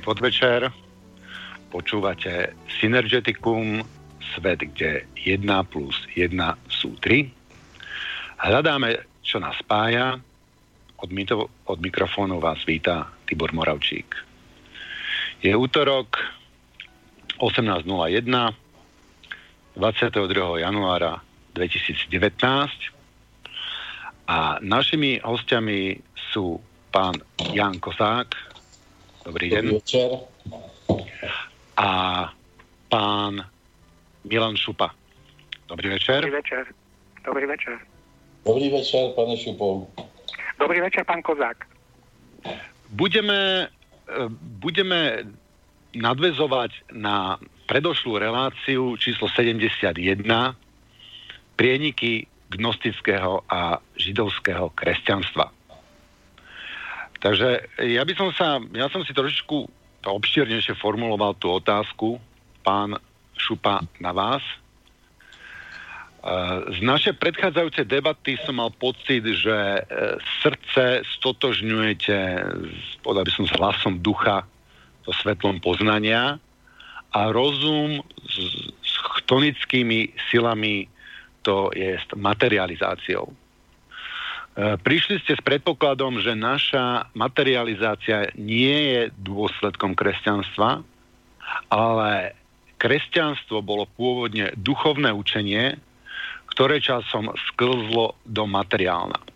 Dobrý podvečer. Počúvate Synergeticum, svet, kde 1 plus 1 sú 3. Hľadáme, čo nás spája. Od, mito, od mikrofónu vás víta Tibor Moravčík. Je útorok 18.01 22. januára 2019 a našimi hostiami sú pán Jan Kosák. Dobrý deň. Dobrý večer. A pán Milan Šupa. Dobrý večer. Dobrý večer. Dobrý večer. Dobrý večer, pane Šupov. Dobrý večer, pán Kozák. Budeme, e, budeme nadvezovať na predošlú reláciu číslo 71 prieniky gnostického a židovského kresťanstva. Takže ja by som sa, ja som si trošičku obšírnejšie formuloval tú otázku, pán Šupa, na vás. E, z našej predchádzajúcej debaty som mal pocit, že e, srdce stotožňujete, povedal by som, s hlasom ducha, so svetlom poznania a rozum s, s chtonickými silami to je materializáciou. E, prišli ste s predpokladom, že naša materializácia nie je dôsledkom kresťanstva, ale kresťanstvo bolo pôvodne duchovné učenie, ktoré časom sklzlo do materiálna. E,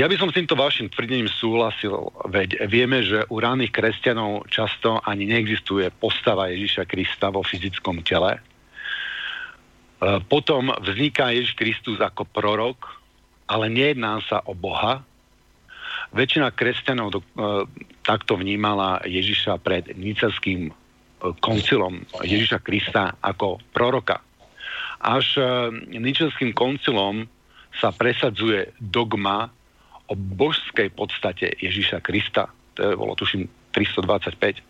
ja by som s týmto vašim tvrdením súhlasil, veď vieme, že u ránych kresťanov často ani neexistuje postava Ježíša Krista vo fyzickom tele, potom vzniká Ježiš Kristus ako prorok, ale nejedná sa o Boha. Väčšina kresťanov do, e, takto vnímala Ježiša pred Nicerským e, koncilom Ježiša Krista ako proroka. Až Nicerským koncilom sa presadzuje dogma o božskej podstate Ježiša Krista. To je bolo, tuším, 325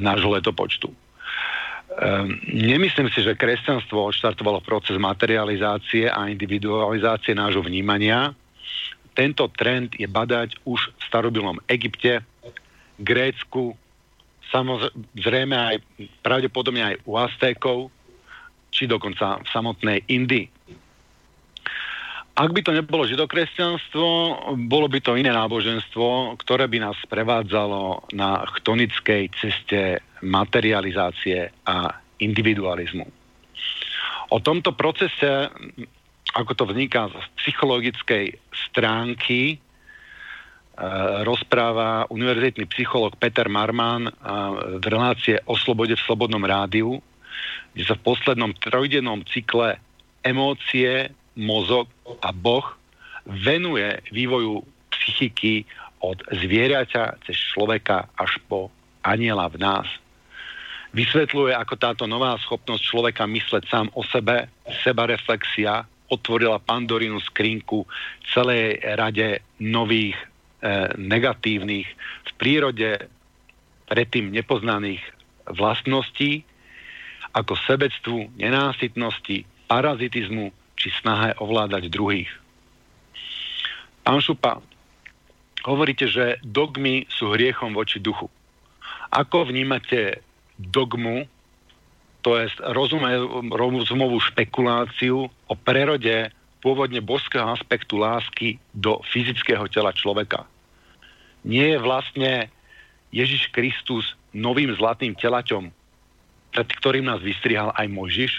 nášho letopočtu. Um, nemyslím si, že kresťanstvo odštartovalo proces materializácie a individualizácie nášho vnímania. Tento trend je badať už v starobilom Egypte, Grécku, samozrejme aj pravdepodobne aj u Aztékov, či dokonca v samotnej Indii. Ak by to nebolo židokresťanstvo, bolo by to iné náboženstvo, ktoré by nás prevádzalo na chtonickej ceste materializácie a individualizmu. O tomto procese, ako to vzniká z psychologickej stránky, e, rozpráva univerzitný psycholog Peter Marman e, v relácie o slobode v Slobodnom rádiu, kde sa v poslednom trojdennom cykle emócie, mozog a Boh venuje vývoju psychiky od zvieraťa cez človeka až po aniela v nás. Vysvetľuje, ako táto nová schopnosť človeka mysleť sám o sebe, seba reflexia, otvorila pandorínu skrinku celej rade nových e, negatívnych, v prírode predtým nepoznaných vlastností, ako sebectvu, nenásytnosti, parazitizmu, či snahe ovládať druhých. Pán Šupa, hovoríte, že dogmy sú hriechom voči duchu. Ako vnímate dogmu, to je rozumovú špekuláciu o prerode pôvodne božského aspektu lásky do fyzického tela človeka. Nie je vlastne Ježiš Kristus novým zlatým telaťom, pred ktorým nás vystrihal aj Mojžiš?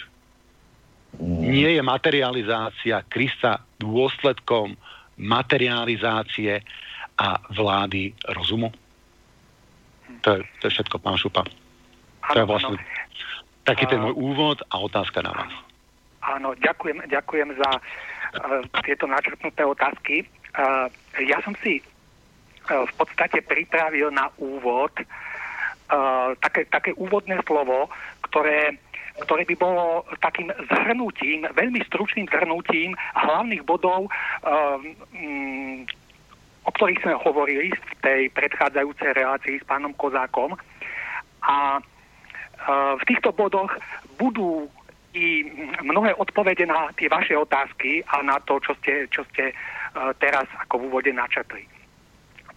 Nie je materializácia Krista dôsledkom materializácie a vlády rozumu? To je, to je všetko, pán Šupa. To je vlastne taký ten môj úvod a otázka na vás. Áno, ďakujem, ďakujem za uh, tieto načrtnuté otázky. Uh, ja som si uh, v podstate pripravil na úvod uh, také, také úvodné slovo, ktoré ktoré by bolo takým zhrnutím, veľmi stručným zhrnutím hlavných bodov, um, o ktorých sme hovorili v tej predchádzajúcej relácii s pánom Kozákom. A uh, v týchto bodoch budú i mnohé odpovede na tie vaše otázky a na to, čo ste, čo ste uh, teraz ako v úvode načetli.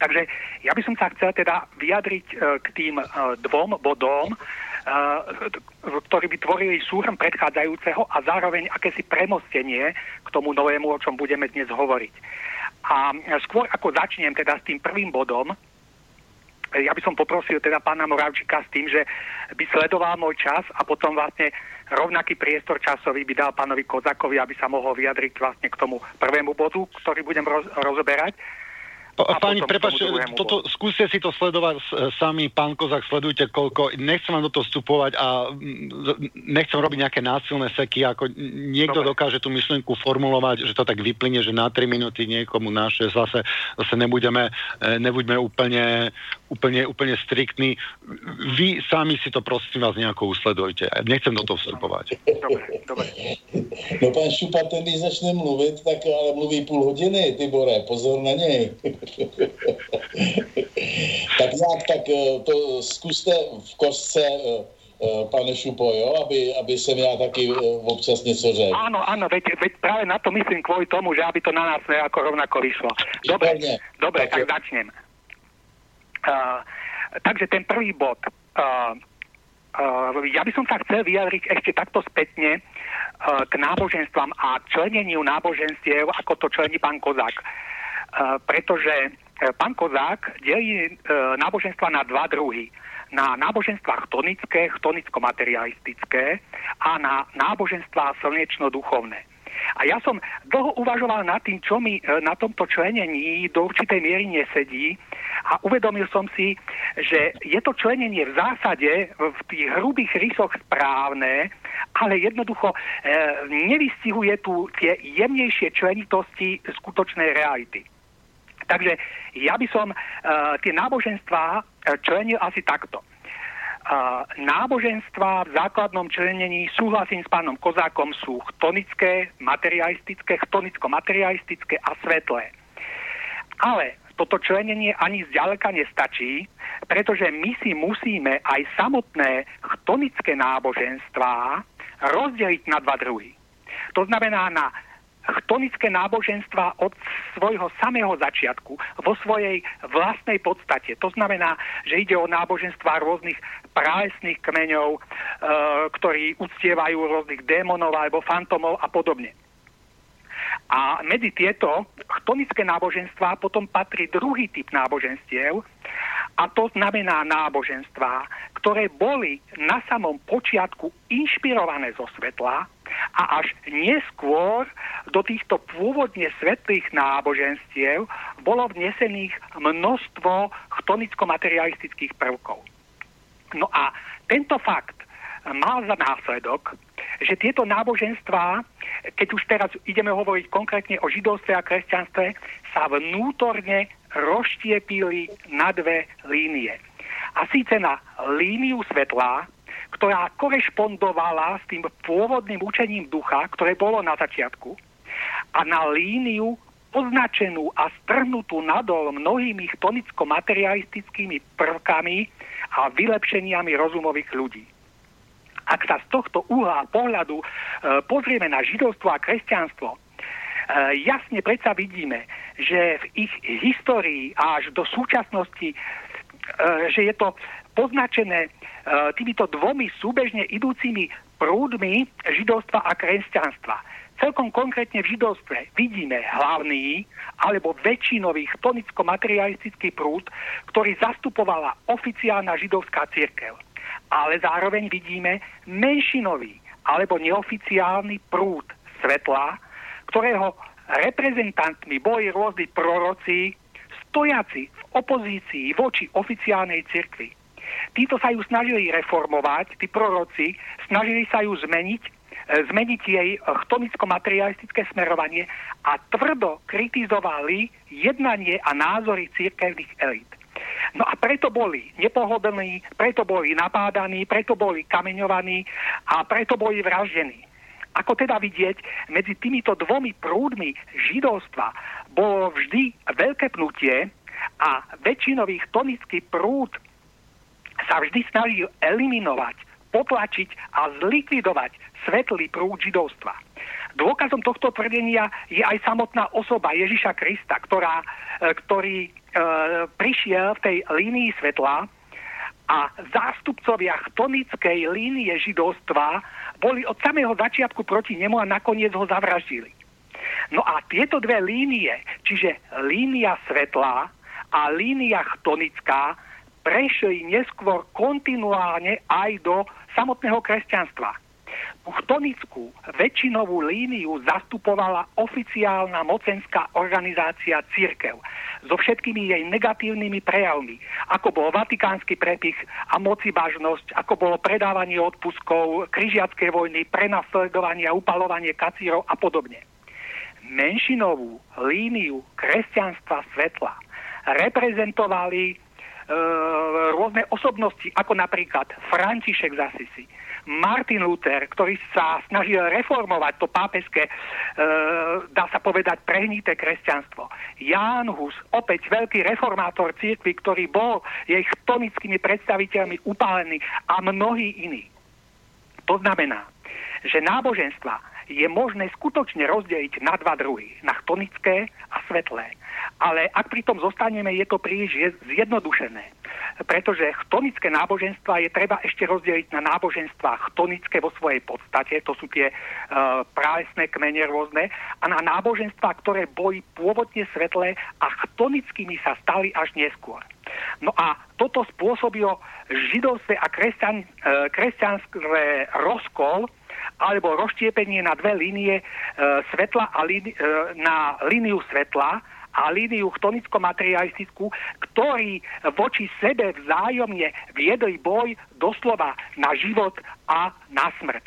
Takže ja by som sa chcel teda vyjadriť e, k tým e, dvom bodom, e, ktorí by tvorili súhrn predchádzajúceho a zároveň akési premostenie k tomu novému, o čom budeme dnes hovoriť. A skôr ako začnem teda s tým prvým bodom, ja by som poprosil teda pána Moravčíka s tým, že by sledoval môj čas a potom vlastne rovnaký priestor časový by dal pánovi Kozakovi, aby sa mohol vyjadriť vlastne k tomu prvému bodu, ktorý budem roz, rozoberať. Pani, prepač, toto, skúste si to sledovať sami, pán Kozak, sledujte koľko, nechcem vám do toho vstupovať a mm, nechcem robiť nejaké násilné seky, ako niekto Dobre. dokáže tú myšlienku formulovať, že to tak vyplyne, že na 3 minúty niekomu naše zase, zase nebudeme, e, nebuďme úplne, úplne, úplne striktní. Vy sami si to prosím vás nejako usledujte. Nechcem do toho vstupovať. Dobre, dobre. No pán Šupa, ten když začne mluvit, tak ale mluví půl hodiny, Tibore, pozor na něj. tak nějak tak eh, to zkuste v kostce eh, eh, pane Šupo, jo, aby, aby jsem já taky občas něco řekl. Áno, áno, veď, veď práve na to myslím kvôli tomu, že aby to na nás nejako rovnako vyšlo. Dobre, Výborně. dobre tak, tak začnem. Uh, takže ten prvý bod. Uh, uh, ja by som sa chcel vyjadriť ešte takto spätne uh, k náboženstvám a členeniu náboženstiev, ako to člení pán Kozák. Uh, pretože e, pán Kozák delí e, náboženstva na dva druhy. Na náboženstva chtonické, chtonicko-materialistické a na náboženstva slnečno-duchovné. A ja som dlho uvažoval nad tým, čo mi na tomto členení do určitej miery nesedí a uvedomil som si, že je to členenie v zásade v tých hrubých rysoch správne, ale jednoducho e, nevystihuje tu tie jemnejšie členitosti skutočnej reality. Takže ja by som uh, tie náboženstvá uh, členil asi takto. Uh, náboženstva v základnom členení súhlasím s pánom Kozákom sú chtonické, materialistické, chtonicko-materialistické a svetlé. Ale toto členenie ani zďaleka nestačí, pretože my si musíme aj samotné chtonické náboženstvá rozdeliť na dva druhy. To znamená na chtonické náboženstva od svojho samého začiatku, vo svojej vlastnej podstate. To znamená, že ide o náboženstva rôznych pralesných kmeňov, e, ktorí uctievajú rôznych démonov alebo fantomov a podobne. A medzi tieto chtonické náboženstvá potom patrí druhý typ náboženstiev, a to znamená náboženstva, ktoré boli na samom počiatku inšpirované zo svetla a až neskôr do týchto pôvodne svetlých náboženstiev bolo vnesených množstvo chtonicko-materialistických prvkov. No a tento fakt mal za následok, že tieto náboženstvá, keď už teraz ideme hovoriť konkrétne o židovstve a kresťanstve, sa vnútorne rozštiepili na dve línie. A síce na líniu svetla, ktorá korešpondovala s tým pôvodným učením ducha, ktoré bolo na začiatku, a na líniu označenú a strhnutú nadol mnohými tonicko-materialistickými prvkami a vylepšeniami rozumových ľudí. Ak sa z tohto uhla pohľadu e, pozrieme na židovstvo a kresťanstvo, Eh, jasne predsa vidíme, že v ich histórii až do súčasnosti, eh, že je to poznačené eh, týmito dvomi súbežne idúcimi prúdmi židovstva a kresťanstva. Celkom konkrétne v židovstve vidíme hlavný alebo väčšinový chtonicko-materialistický prúd, ktorý zastupovala oficiálna židovská církev. Ale zároveň vidíme menšinový alebo neoficiálny prúd svetla, ktorého reprezentantmi boli rôzni proroci, stojaci v opozícii voči oficiálnej cirkvi. Títo sa ju snažili reformovať, tí proroci, snažili sa ju zmeniť, e, zmeniť jej chtonicko-materialistické smerovanie a tvrdo kritizovali jednanie a názory církevných elít. No a preto boli nepohodlní, preto boli napádaní, preto boli kameňovaní a preto boli vraždení. Ako teda vidieť, medzi týmito dvomi prúdmi židovstva bolo vždy veľké pnutie a väčšinový tonický prúd sa vždy snažil eliminovať, potlačiť a zlikvidovať svetlý prúd židovstva. Dôkazom tohto tvrdenia je aj samotná osoba Ježiša Krista, ktorá, e, ktorý prišiel v tej línii svetla a zástupcovia chtonickej línie židovstva boli od samého začiatku proti nemu a nakoniec ho zavraždili. No a tieto dve línie, čiže línia svetla a línia chtonická, prešli neskôr kontinuálne aj do samotného kresťanstva. Chtonickú väčšinovú líniu zastupovala oficiálna mocenská organizácia Církev so všetkými jej negatívnymi prejavmi, ako bol vatikánsky prepich a mocibažnosť, ako bolo predávanie odpuskov, križiacké vojny, prenasledovanie a upalovanie kacírov a podobne. Menšinovú líniu kresťanstva svetla reprezentovali rôzne osobnosti, ako napríklad František z Asisi, Martin Luther, ktorý sa snažil reformovať to pápežské, e, dá sa povedať, prehnité kresťanstvo. Ján Hus, opäť veľký reformátor cirkvi, ktorý bol jej chtonickými predstaviteľmi upálený a mnohí iní. To znamená, že náboženstva je možné skutočne rozdeliť na dva druhy, na chtonické a svetlé. Ale ak pritom zostaneme, je to príliš zjednodušené pretože chtonické náboženstva je treba ešte rozdeliť na náboženstva chtonické vo svojej podstate, to sú tie uh, právesné kmene rôzne, a na náboženstva, ktoré boli pôvodne svetlé a chtonickými sa stali až neskôr. No a toto spôsobilo židovské a kresťan, uh, kresťanské rozkol, alebo rozštiepenie na dve línie uh, svetla a líni, uh, na líniu svetla a líniu chtonicko-materialistickú, ktorí voči sebe vzájomne viedli boj doslova na život a na smrť.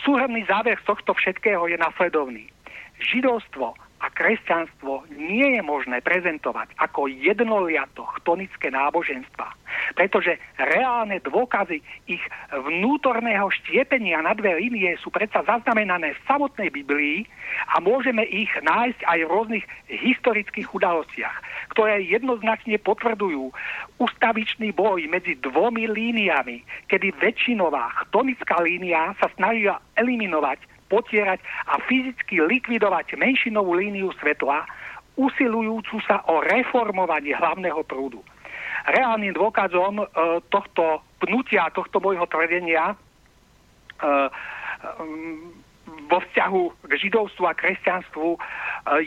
Súhrný záver z tohto všetkého je nasledovný. Židovstvo a kresťanstvo nie je možné prezentovať ako jednoliato chtonické náboženstva, pretože reálne dôkazy ich vnútorného štiepenia na dve línie sú predsa zaznamenané v samotnej Biblii a môžeme ich nájsť aj v rôznych historických udalostiach, ktoré jednoznačne potvrdujú ustavičný boj medzi dvomi líniami, kedy väčšinová chtonická línia sa snažila eliminovať potierať a fyzicky likvidovať menšinovú líniu svetla, usilujúcu sa o reformovanie hlavného prúdu. Reálnym dôkazom e, tohto pnutia, tohto môjho tvrdenia e, e, vo vzťahu k židovstvu a kresťanstvu e,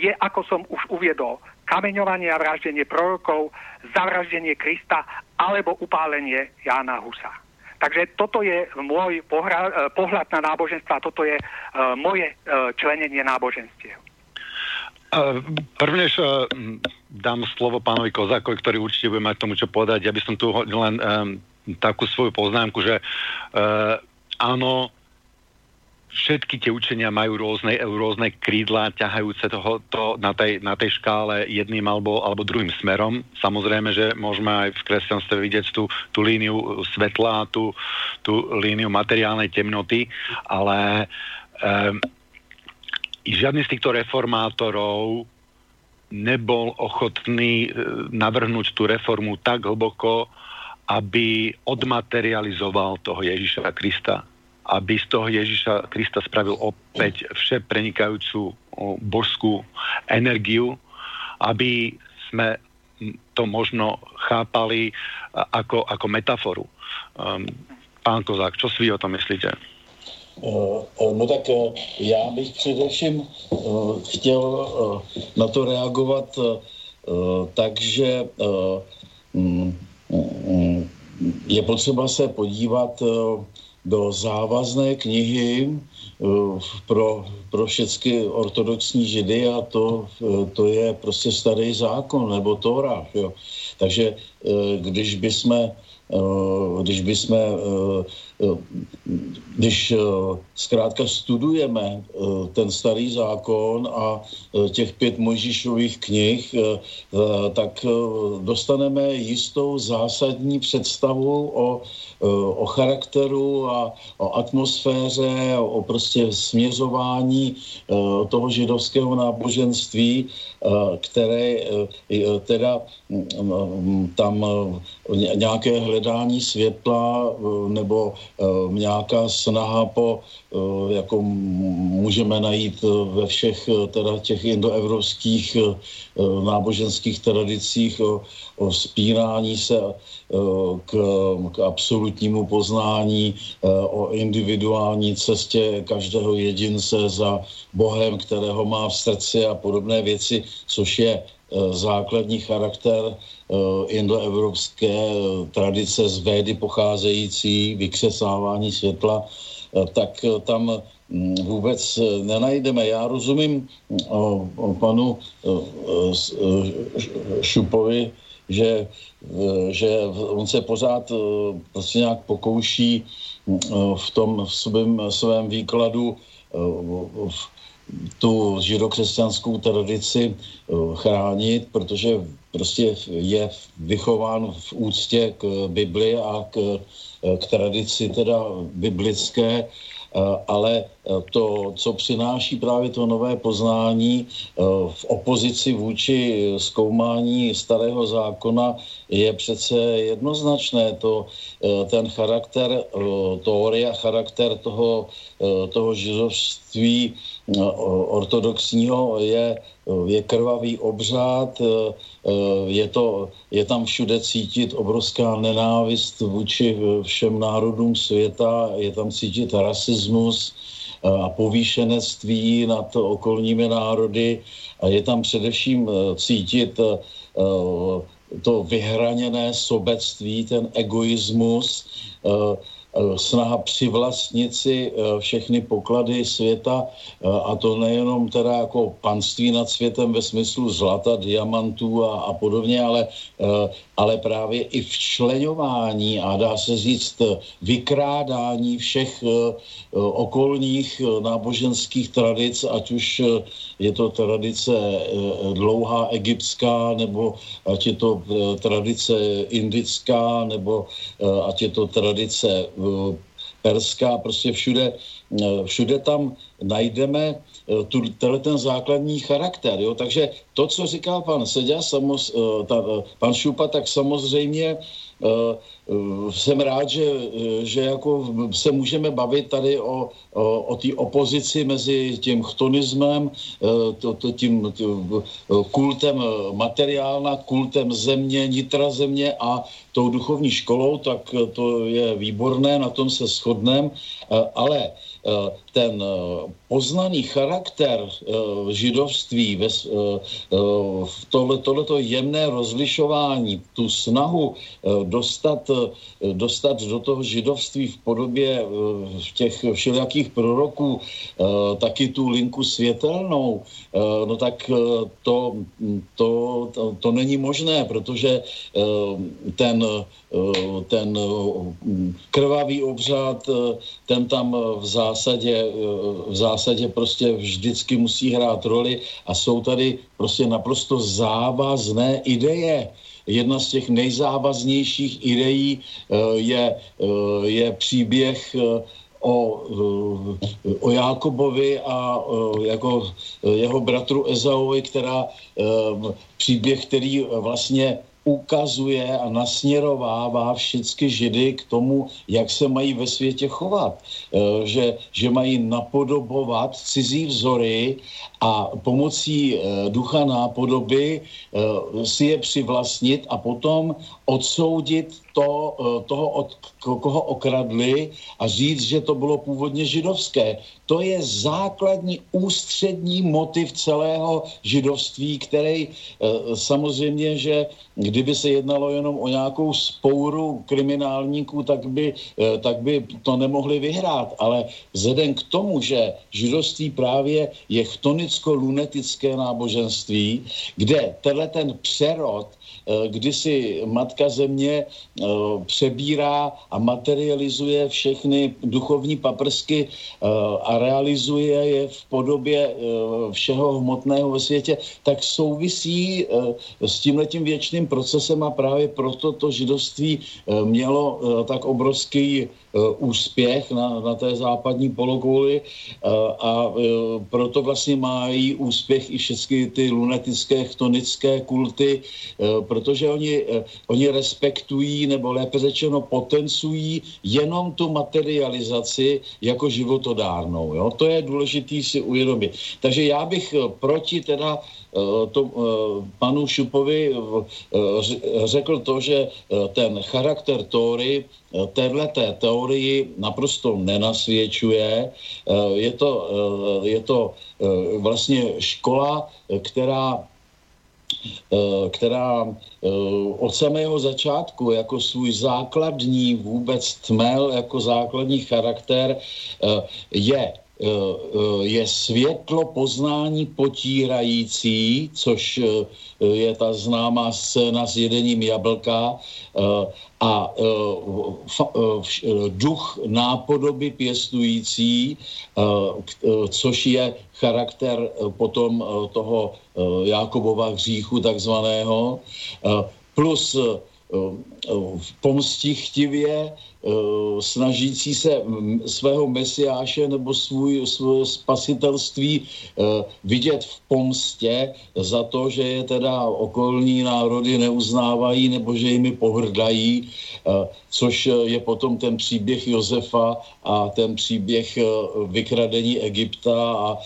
je, ako som už uviedol, kameňovanie a vraždenie prorokov, zavraždenie Krista alebo upálenie Jána Husa. Takže toto je môj pohra, e, pohľad na náboženstva, toto je uh, moje uh, členenie náboženstiev. Uh, dám slovo pánovi Kozákovi, ktorý určite bude mať tomu čo povedať. Ja by som tu len um, takú svoju poznámku, že uh, všetky tie učenia majú rôzne, rôzne krídla ťahajúce toho, to na, tej, na tej škále jedným alebo, alebo druhým smerom. Samozrejme, že môžeme aj v kresťanstve vidieť tú, tú líniu svetla, tú, tú líniu materiálnej temnoty, ale um, žiadny z týchto reformátorov nebol ochotný e, navrhnúť tú reformu tak hlboko, aby odmaterializoval toho Ježiša Krista aby z toho Ježiša Krista spravil opäť vše prenikajúcu božskú energiu, aby sme to možno chápali ako, ako metaforu. Um, pán Kozák, čo si vy o tom myslíte? Uh, uh, no tak já bych především chtěl na to reagovat takže mm, mm, je potřeba se podívat do závazné knihy eh, pro, pro všechny ortodoxní židy a to, eh, to je prostě starý zákon nebo Tóra. Jo. Takže eh, když bychom když bychom když eh, zkrátka studujeme eh, ten starý zákon a eh, těch pět Mojžíšových knih, tak dostaneme jistou zásadní představu o, o charakteru a o atmosféře, o prostě směřování toho židovského náboženství, které teda mm, mm, tam nějaké hledání světla nebo nějaká snaha po, jako můžeme najít ve všech teda těch indoevropských náboženských tradicích o, o spírání se k, k absolutnímu poznání, o individuální cestě každého jedince za Bohem, kterého má v srdci a podobné věci, což je základní charakter indoevropské tradice z Védy pocházející, vykřesávání světla, tak tam hm, vůbec nenajdeme. Já rozumím panu Šupovi, že, že on se pořád prostě nějak pokouší v tom v svém, svém výkladu v, tu židokřesťanskou tradici chránit, protože prostě je vychován v úctě k Bibli a k, k tradici teda biblické Eh, ale eh, to, co přináší právě to nové poznání eh, v opozici vůči zkoumání starého zákona, je přece jednoznačné. To, ten charakter, teorie a charakter toho, toho židovství ortodoxního je, je krvavý obřád, je, to, je tam všude cítit obrovská nenávist vůči všem národům světa, je tam cítit rasismus a povýšenectví nad okolními národy a je tam především cítit to vyhraněné sobectví, ten egoismus, snaha přivlastnit si eh, všechny poklady světa eh, a to nejenom teda jako panství nad světem ve smyslu zlata, diamantů a, a podobně, ale, ale právě i včlenování a dá se říct vykrádání všech okolních náboženských tradic, ať už je to tradice dlouhá egyptská, nebo ať je to tradice indická, nebo ať je to tradice perská, prostě všude, eh, všude tam najdeme. eh, tu, tenhle ten základní charakter. Jo? Takže to, co říkal pan Seďa, samoz, eh, ta, pan Šupa, tak samozřejmě jsem rád, že, že jako se můžeme bavit tady o, o, o té opozici mezi tím chtonismem, to, to tím to, kultem materiálna, kultem země, nitra země a tou duchovní školou, tak to je výborné, na tom se shodneme, ale Eh, ten eh, poznaný charakter eh, židovství, tohle, tohleto jemné rozlišování, tu snahu dostat, dostat do toho židovství v podobě těch všelijakých proroků taky tu linku světelnou, no tak to, to, to, to není možné, protože ten Eh, ten eh, krvavý obřad, eh, ten tam v v zásadě prostě vždycky musí hrát roli a jsou tady prostě naprosto závazné ideje. Jedna z těch nejzávaznějších ideí je, je příběh o, o Jákobovi a jako jeho bratru Ezauovi, která příběh, který vlastně ukazuje a nasměrovává všechny židy k tomu, jak se mají ve světě chovat. E, že, že mají napodobovat cizí vzory a pomocí e, ducha nápodoby e, si je přivlastnit a potom odsoudit to, toho, od koho okradli a říct, že to bylo původně židovské. To je základní ústřední motiv celého židovství, který samozřejmě, že kdyby se jednalo jenom o nějakou spouru kriminálníků, tak by, eh, tak by to nemohli vyhrát. Ale vzhledem k tomu, že židovství právě je chtonicko-lunetické náboženství, kde tenhle ten přerod Eh, kdy si Matka Země eh, přebírá a materializuje všechny duchovní paprsky eh, a realizuje je v podobě všeho hmotného ve světě, tak souvisí s tímhletím věčným procesem a právě proto to židovství mělo tak obrovský Eh, úspěch na, na té západní polokouli eh, a eh, proto vlastně mají úspěch i všechny ty lunetické, chtonické kulty, protože oni, oni respektují, nebo lépe řečeno potencují jenom tu materializaci jako životodárnou. Jo? To je důležité si uvědomit. Takže já bych proti teda to, panu Šupovi řekl to, že ten charakter Tóry téhle teorii naprosto nenasvědčuje. Eh, je to, eh, je to eh, vlastně škola, která která od samého začátku jako svůj základní vůbec tmel, jako základní charakter je Eh, eh, je světlo poznání potírající, což eh, je ta známá scéna s jedením jablka a duch nápodoby pěstující, což je charakter potom toho Jákobova hříchu takzvaného, plus pomstichtivě Eh, snažící se svého mesiáše nebo svůj, svůj spasitelství eh, vidět v pomstě za to, že je teda okolní národy neuznávají nebo že jimi pohrdají, eh, což je potom ten příběh Josefa a ten příběh vykradení Egypta a,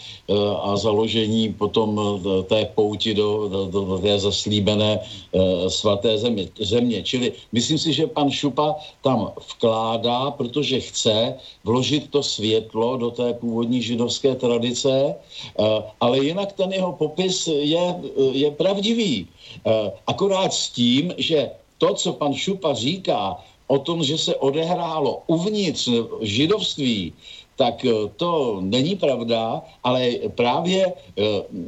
a založení potom té pouti do, do, do té zaslíbené svaté země. země. Čili myslím si, že pan Šupa tam vkládá vkládá, protože chce vložit to světlo do té původní židovské tradice, eh, ale jinak ten jeho popis je, je pravdivý. Eh, akorát s tím, že to, co pan Šupa říká o tom, že se odehrálo uvnitř židovství, tak eh, to není pravda, ale právě eh,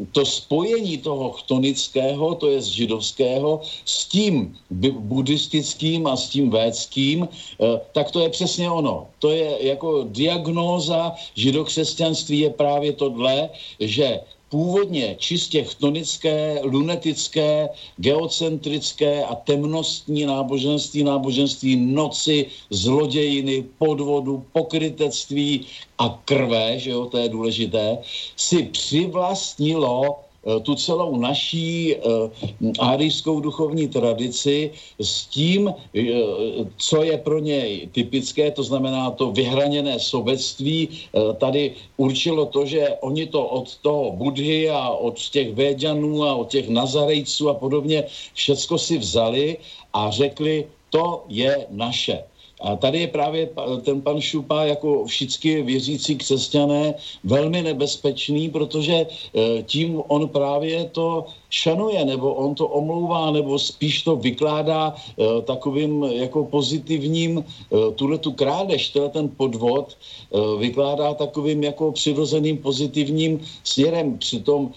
to spojení toho chtonického, to je z židovského, s tím buddhistickým a s tím védským, eh, tak to je přesně ono. To je jako diagnóza židokřesťanství je právě tohle, že původně čistě chtonické, lunetické, geocentrické a temnostní náboženství, náboženství noci, zlodějiny, podvodu, pokrytectví a krve, že jo, to je důležité, si přivlastnilo tu celou naší árijskou eh, duchovní tradici s tím, eh, co je pro něj typické, to znamená to vyhraněné sobectví, tady určilo to, že oni to od toho Budhy a od těch Véďanů a od těch Nazarejců a podobně všecko si vzali a řekli, to je naše. A tady je právě ten pan Šupa jako všichni věřící křesťané velmi nebezpečný, protože e, tím on právě to šanuje, nebo on to omlouvá, nebo spíš to vykládá e, takovým jako pozitivním, e, tuhle tu krádež, teda ten podvod, vykládá takovým jako přirozeným pozitivním směrem. Přitom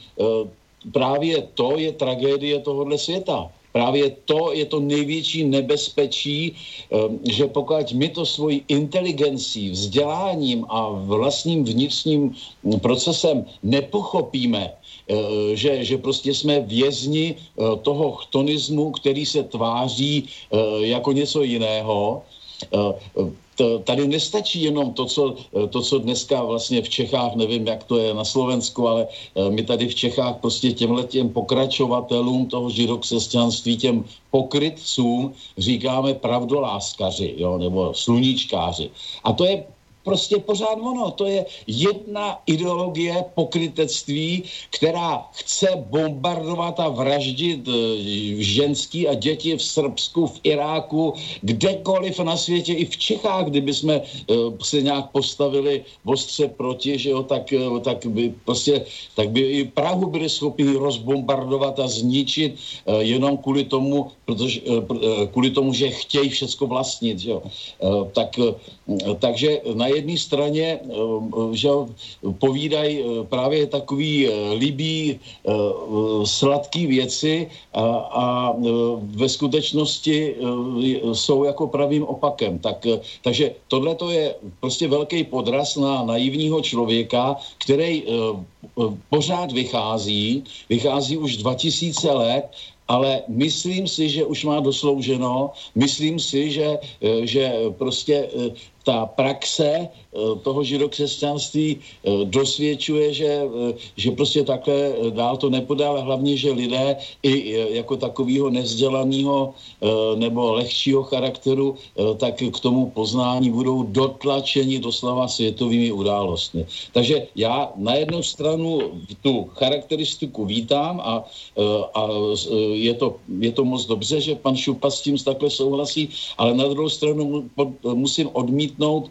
právě to je tragédie tohohle světa. Právě to je to největší nebezpečí, ehm, že pokud my to svojí inteligencí, vzděláním a vlastním vnitřním procesem nepochopíme, eh, že, že prostě jsme vězni eh, toho chtonismu, který se tváří eh, jako něco jiného, to, tady nestačí jenom to co, to, co dneska vlastně v Čechách, nevím, jak to je na Slovensku, ale eh, my tady v Čechách prostě těmhle těm pokračovatelům toho židokřesťanství, těm pokrytcům říkáme pravdoláskaři, jo, nebo sluníčkáři. A to je prostě pořád ono. To je jedna ideologie pokrytectví, která chce bombardovat a vraždit eh, ženský a děti v Srbsku, v Iráku, kdekoliv na světě, i v Čechách, kdyby jsme eh, se nějak postavili ostře proti, že jo, tak, eh, tak, by prostě, tak by i Prahu byli schopni rozbombardovat a zničit jenom kvůli tomu, protože, kvůli tomu, že chtějí všecko vlastnit. Že jo. Tak, takže na jedné straně že povídají právě takový líbí sladký věci a, a ve skutečnosti jsou jako pravým opakem. Tak, takže tohle to je prostě velký podraz na naivního člověka, který pořád vychází, vychází už 2000 let ale myslím si, že už má doslouženo, myslím si, že, že prostě ta praxe toho židokřesťanství eh, dosvědčuje, že, eh, že prostě takhle dál to nepodá, ale hlavně, že lidé i jako takového nezdělaného nebo lehčího charakteru, tak k tomu poznání budou dotlačeni doslova světovými událostmi. Takže já na jednu stranu tu charakteristiku vítám a, a je, to, je to moc dobře, že pan Šupa s tím takhle souhlasí, ale na druhou stranu musím odmítnout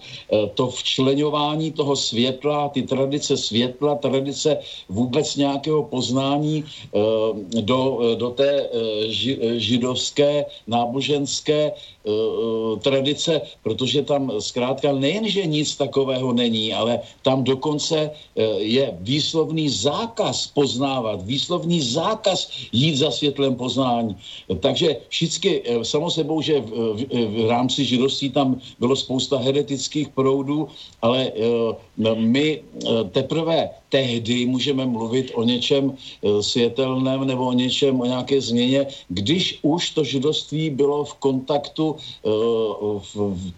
to včas včlenování toho světla, ty tradice světla, tradice vůbec nějakého poznání eh, do, eh, do té eh, židovské náboženské tradice, protože tam zkrátka nejenže nic takového není, ale tam dokonce je výslovný zákaz poznávat, výslovný zákaz jít za světlem poznání. Takže všichni, samo sebou, že v, v, v rámci židovství tam bylo spousta heretických proudů, ale eh, my eh, teprve tehdy můžeme mluvit o něčem eh, světelném nebo o něčem, o nějaké změně, když už to židovství bylo v kontaktu,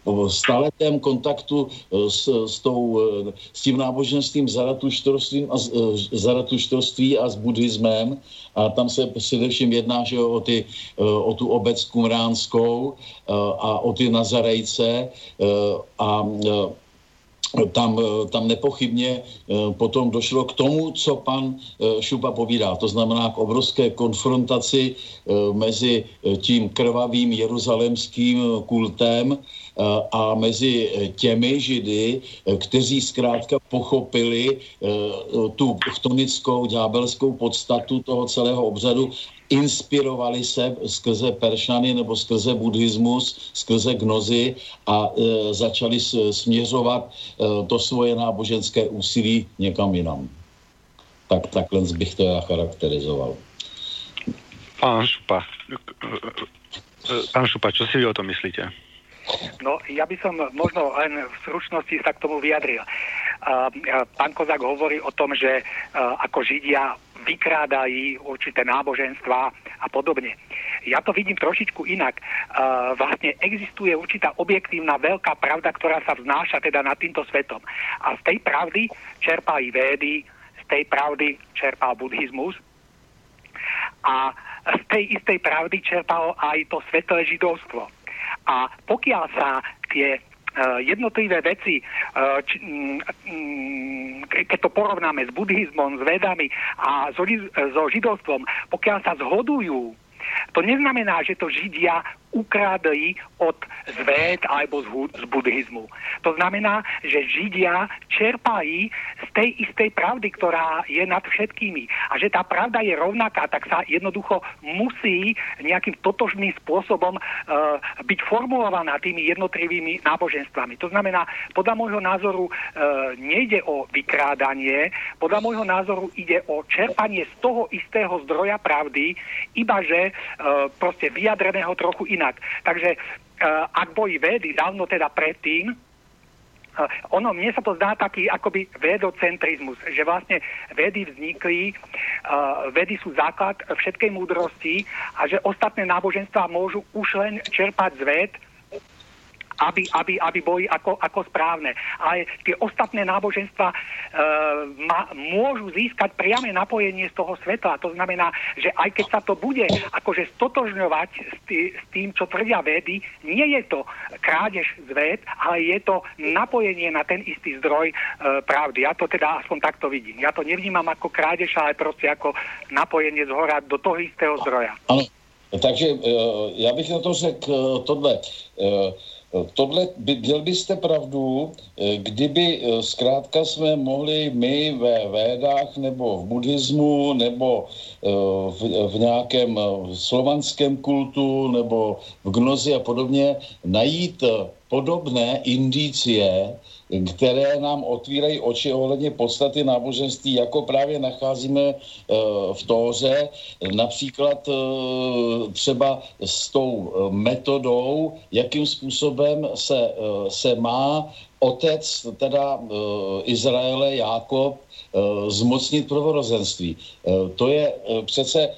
v staletém kontaktu s, s, tou, s tím náboženstvím Zaratuštorstvím a, a s buddhismem. A tam se především jedná že o, ty, o tu obec kumránskou a o ty Nazarejce a tam, eh, tam nepochybně eh, potom došlo k tomu, co pan eh, Šupa povídá. To znamená k obrovské konfrontaci mezi tím krvavým jeruzalemským kultem a mezi těmi židy, kteří zkrátka pochopili tu chtonickou ďábelskou podstatu toho celého obřadu inspirovali se skrze Peršany nebo skrze buddhismus, skrze gnozy a začali směřovat to svoje náboženské úsilí někam jinam. Tak takhle bych to já charakterizoval. Pán Šupa, pán Šupa, čo si vy o tom myslíte? No, ja by som možno len v stručnosti sa k tomu vyjadril. Pán Kozák hovorí o tom, že ako Židia vykrádají určité náboženstva a podobne. Ja to vidím trošičku inak. Vlastne existuje určitá objektívna veľká pravda, ktorá sa vznáša teda nad týmto svetom. A z tej pravdy čerpali védy, z tej pravdy čerpal buddhizmus a z tej istej pravdy čerpalo aj to svetlé židovstvo. A pokiaľ sa tie Eh, jednotlivé veci, či, mm, mm, keď to porovnáme s buddhizmom, s vedami a so židovstvom, pokiaľ sa zhodujú, to neznamená, že to Židia ukradli od zvéd alebo z, buddhizmu. To znamená, že Židia čerpají z tej istej pravdy, ktorá je nad všetkými. A že tá pravda je rovnaká, tak sa jednoducho musí nejakým totožným spôsobom uh, byť formulovaná tými jednotlivými náboženstvami. To znamená, podľa môjho názoru uh, nejde o vykrádanie, podľa môjho názoru ide o čerpanie z toho istého zdroja pravdy, iba že uh, proste vyjadreného trochu inak. Takže uh, ak boli vedy dávno teda predtým, Uh, ono, mne sa to zdá taký akoby vedocentrizmus, že vlastne vedy vznikli, uh, vedy sú základ všetkej múdrosti a že ostatné náboženstva môžu už len čerpať z ved, aby, aby, aby boli ako, ako správne. Ale tie ostatné náboženstva e, ma, môžu získať priame napojenie z toho svetla. To znamená, že aj keď sa to bude akože stotožňovať s, tý, s tým, čo tvrdia vedy, nie je to krádež z ved, ale je to napojenie na ten istý zdroj e, pravdy. Ja to teda aspoň takto vidím. Ja to nevnímam ako krádež, ale proste ako napojenie z hora do toho istého zdroja. Ano. Takže e, já bych na to řekl e, tohle. E, Tohle by, měl byste pravdu, eh, kdyby eh, zkrátka jsme mohli my ve védách nebo v buddhismu nebo eh, v, v nějakém slovanském kultu nebo v gnozi a podobně najít podobné indicie které nám otvírají oči ohledně podstaty náboženství, jako právě nacházíme v Tóře, například třeba s tou metodou, jakým způsobem se, se má otec teda Izraele, Jákob, zmocnit prvorozenství. To je přece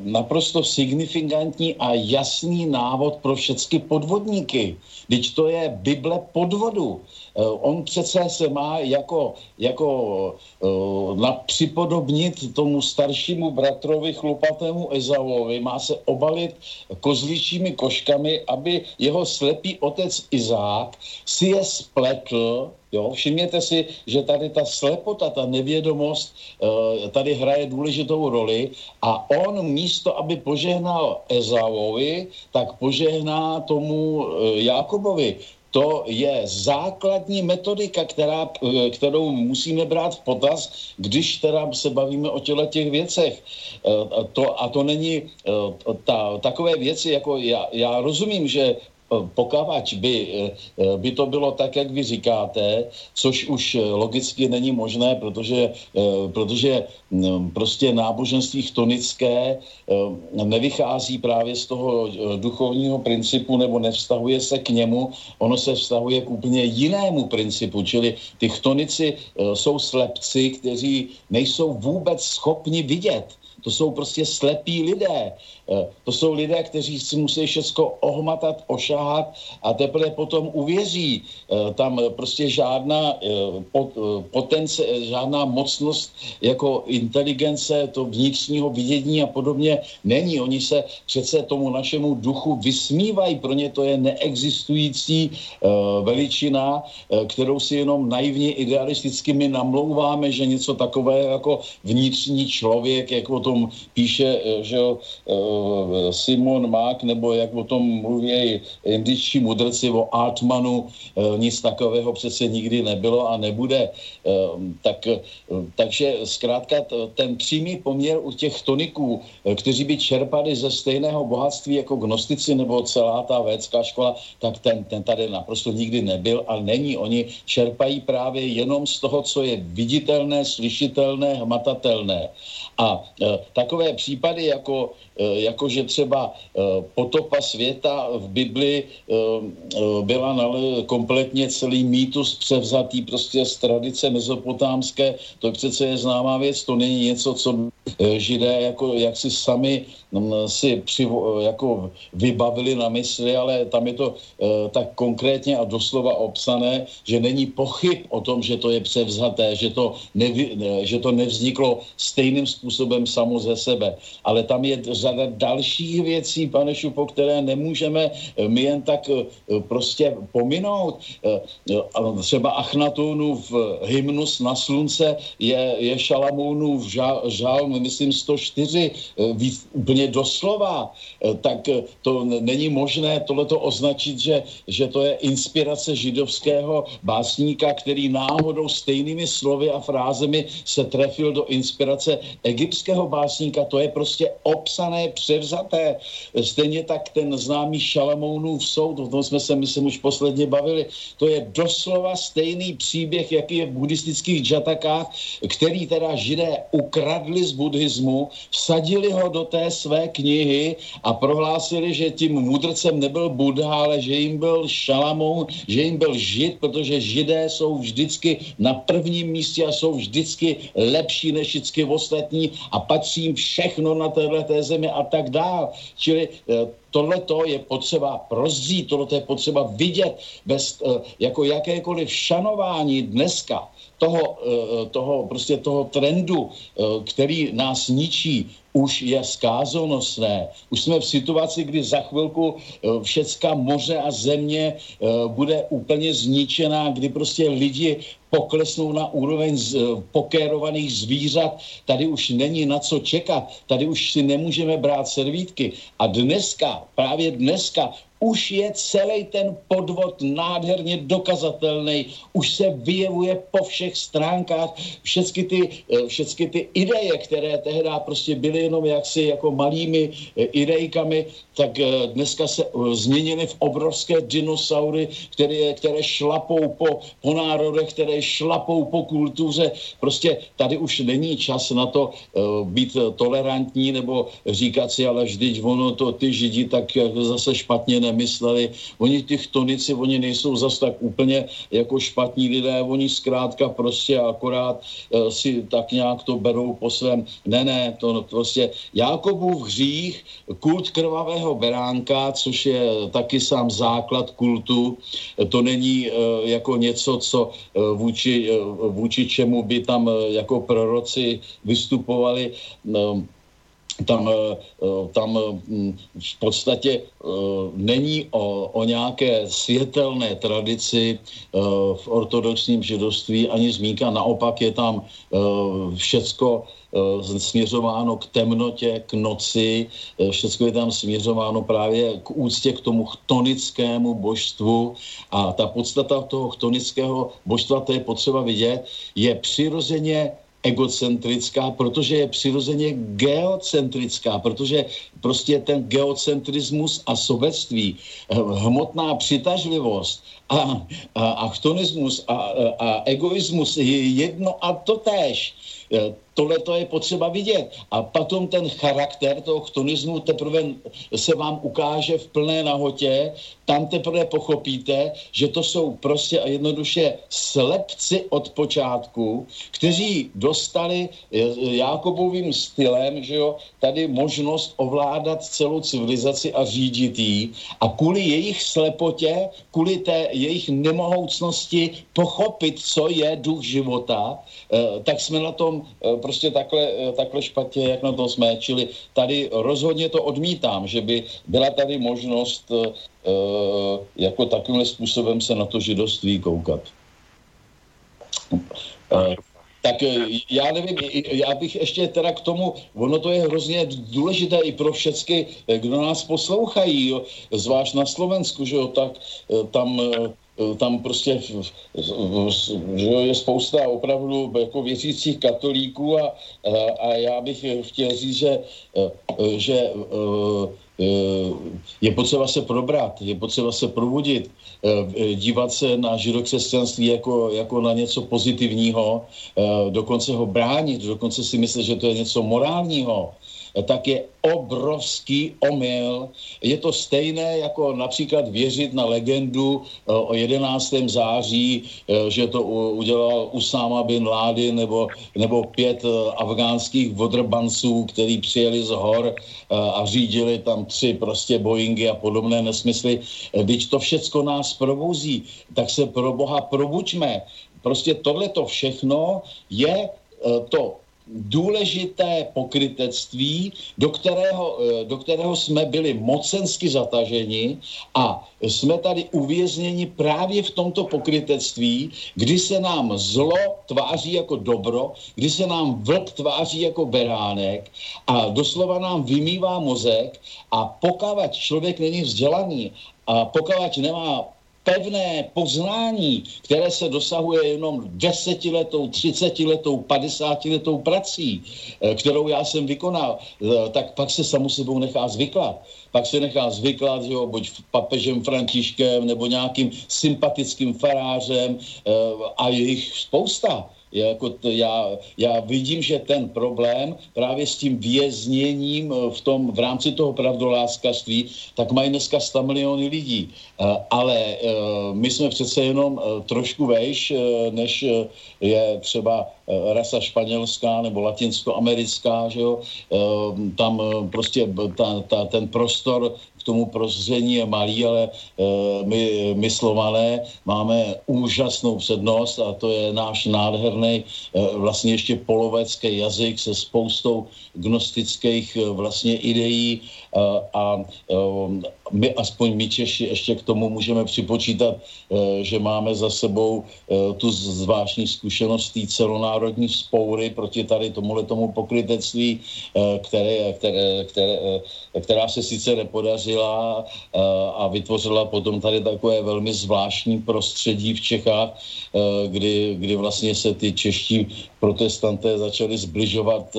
naprosto signifikantní a jasný návod pro všechny podvodníky. Teď to je Bible podvodu. Eh, on přece se má jako, jako uh, na, připodobnit tomu staršímu bratrovi chlupatému Ezauovi, má se obalit kozličími koškami, aby jeho slepý otec Izák si je spletl Jo, všimněte si, že tady ta slepota, ta nevědomost uh, tady hraje důležitou roli. A on místo, aby požehnal Ezauovi, tak požehná tomu uh, Jakobovi. To je základní metodika, která, eh, kterou musíme brát v potaz, když teda se bavíme o těle těch věcech. Eh, to, a to není eh, ta, takové věci, jako já, já rozumím, že Pokávač by, eh, by to bylo tak, jak vy říkáte, což už logicky není možné, protože, eh, protože mm, prostě náboženství chtonické eh, nevychází právě z toho duchovního principu nebo nevztahuje se k němu, ono se vztahuje k úplně jinému principu, čili ty chtonici jsou slepci, kteří nejsou vůbec schopni vidět. To jsou prostě slepí lidé. Eh, to jsou lidé, kteří si musí všechno ohmatat, ošahat a teprve potom uvěří. Eh, tam prostě žádná eh, potence, žádná mocnost jako inteligence, to vnitřního vidění a podobně není. Oni se přece tomu našemu duchu vysmívají, pro ně to je neexistující veličina, kterou si jenom naivně idealisticky my namlouváme, že něco takového jako vnitřní člověk, jak o tom píše, že Eh, Simon Mák, nebo jak o tom mluví indičtí mudrci o Atmanu, eh, nic takového přece nikdy nebylo a nebude. Eh, tak, takže zkrátka ten přímý poměr u těch toniků, kteří by čerpali ze stejného bohatství jako gnostici nebo celá ta védská škola, tak ten, ten tady naprosto nikdy nebyl a není. Oni čerpají právě jenom z toho, co je viditelné, slyšitelné, hmatatelné. A takové případy, jako, e, jako že třeba e, potopa světa v Bibli e, e, byla kompletně celý mýtus převzatý prostě z tradice mezopotámské, to přece je známá věc, to není něco, co židé jako, jak si sami m, si přivo, jako vybavili na mysli, ale tam je to e, tak konkrétně a doslova obsané, že není pochyb o tom, že to je převzaté, že to, nevy, ne, že to nevzniklo stejným způsobem, samo ze sebe. Ale tam je řada dalších věcí, pane Šupo, které nemůžeme my jen tak prostě pominout. Třeba Achnatónův hymnus na slunce je, je Šalamónův žal, žalm, myslím 104, úplně doslova. Tak to není možné tohleto označit, že, že to je inspirace židovského básníka, který náhodou stejnými slovy a frázemi se trefil do inspirace egyptského básníka, to je prostě obsané, převzaté. Stejně tak ten známý Šalamounův soud, o tom jsme se, myslím, už posledně bavili, to je doslova stejný příběh, jaký je v buddhistických džatakách, který teda židé ukradli z vsadili ho do té své knihy a prohlásili, že tím mudrcem nebyl Buddha, ale že jim byl Šalamoun, že jim byl žid, protože židé jsou vždycky na prvním místě a jsou vždycky lepší než vždycky ostatní a patří jim všechno na této zemi a tak dál. Čili eh, tohle je potřeba prozřít, tohle je potřeba vidět bez eh, jako jakékoliv šanování dneska toho, eh, toho, prostě toho trendu, který nás ničí, už je zkázonosné. Už jsme v situaci, kdy za chvilku všecka moře a země bude úplně zničená, kdy prostě lidi poklesnou na úroveň z, pokérovaných zvířat. Tady už není na co čekat, tady už si nemůžeme brát servítky. A dneska, právě dneska, už je celý ten podvod nádherně dokazatelný, už se vyjevuje po všech stránkách všechny ty, eh, všechny ty ideje, které tehdy prostě byly jenom jaksi jako malými eh, idejkami, tak eh, dneska se změnily v obrovské dinosaury, které, které šlapou po, po národech, které šlapou po kultuře. Prostě tady už není čas na to být tolerantní nebo říkat si, ale vždyť ono to ty židi tak zase špatně nemysleli. Oni ty chtonici, oni nejsou zas tak úplně jako špatní lidé, oni zkrátka prostě akorát uh, si tak nějak to berou po svém. Ne, ne, to no, prostě Jákobův hřích, kult krvavého beránka, což je taky sám základ kultu, to není jako něco, co uh, vůči, uh, vůči čemu by tam uh, jako proroci vystupovali. Uh, tam, eh, eh, tam hm, v podstatě eh, není o, o nějaké světelné tradici v ortodoxním židovství ani zmínka, naopak je tam všecko směřováno k temnotě, k noci, všechno je tam směřováno právě k úctě k tomu chtonickému božstvu a ta podstata toho chtonického božstva, to je potřeba vidět, je přirozeně egocentrická, protože je přirozeně geocentrická, protože prostě ten geocentrismus a sobectví, eh, hmotná přitažlivost a, a, a chtonismus a, a egoismus je jedno a to též. Eh, tohle to je potřeba vidět. A potom ten charakter toho chtonismu teprve se vám ukáže v plné nahotě, tam teprve pochopíte, že to jsou prostě a jednoduše slepci od počátku, kteří dostali eh, Jákobovým stylem, že jo, tady možnost ovládat celou civilizaci a řídit jí a kvůli jejich slepotě, kvůli té jejich nemohoucnosti pochopit, co je duch života, eh, tak jsme na tom prostě takhle, eh, takhle špatně, jak na to jsme. Čili tady rozhodně to odmítám, že by byla tady možnost uh, jako takovým způsobem se na to židoství koukat. Uh, tak já nevím, já bych ještě teda k tomu, ono to je hrozně důležité i pro všechny, kdo nás poslouchají, jo, zvlášť na Slovensku, že jo, tak tam tam prostě že je spousta opravdu jako věřících katolíků a, a já bych chtěl říct, že, eh, že eh, je potřeba se probrat, je potřeba se probudit, dívat se na židokřesťanství jako, jako na něco pozitivního, dokonce ho bránit, dokonce si myslet, že to je něco morálního tak je obrovský omyl. Je to stejné jako například věřit na legendu eh, o 11. září, eh, že to udělal Usama bin Laden nebo, nebo pět eh, afgánských vodrbanců, který přijeli z hor a řídili tam tři prostě Boeingy a podobné nesmysly. Když to všecko nás probouzí, tak se pro Boha probuďme. Prostě tohle to všechno je to důležité pokrytectví, do kterého, eh, do kterého jsme byli mocensky zataženi a jsme tady uvězněni právě v tomto pokrytectví, kdy se nám zlo tváří jako dobro, kdy se nám vlk tváří jako beránek a doslova nám vymývá mozek a pokávat člověk není vzdělaný a pokud nemá pevné poznání, které se dosahuje jenom desetiletou, třicetiletou, padesátiletou prací, eh, kterou já jsem vykonal, eh, tak pak se samu sebou nechá zvyklat. Pak se nechá zvyklat, jo, buď papežem Františkem nebo nějakým sympatickým farářem eh, a je jich spousta. Jako to, já, já vidím, že ten problém právě s tím vězněním eh, v, tom, v rámci toho pravdoláskařství, tak mají dneska 100 miliony lidí. Eh, ale eh, my jsme přece jenom trošku vejš, než je třeba rasa španělská nebo latinskoamerická, že jo? Tam prostě ta, ta, ten prostor tomu prozření je malý, ale my, my slované máme úžasnou přednost a to je náš nádherný vlastně ještě polovecký jazyk se spoustou gnostických vlastně ideí a my, aspoň my Češi, ještě k tomu můžeme připočítat, že máme za sebou tu zvláštní zkušenost té celonárodní spoury proti tady tomuhle tomu pokrytectví, které, které, které, která se sice nepodařila a vytvořila potom tady takové velmi zvláštní prostředí v Čechách, kdy, kdy vlastně se ty čeští protestanté začali zbližovat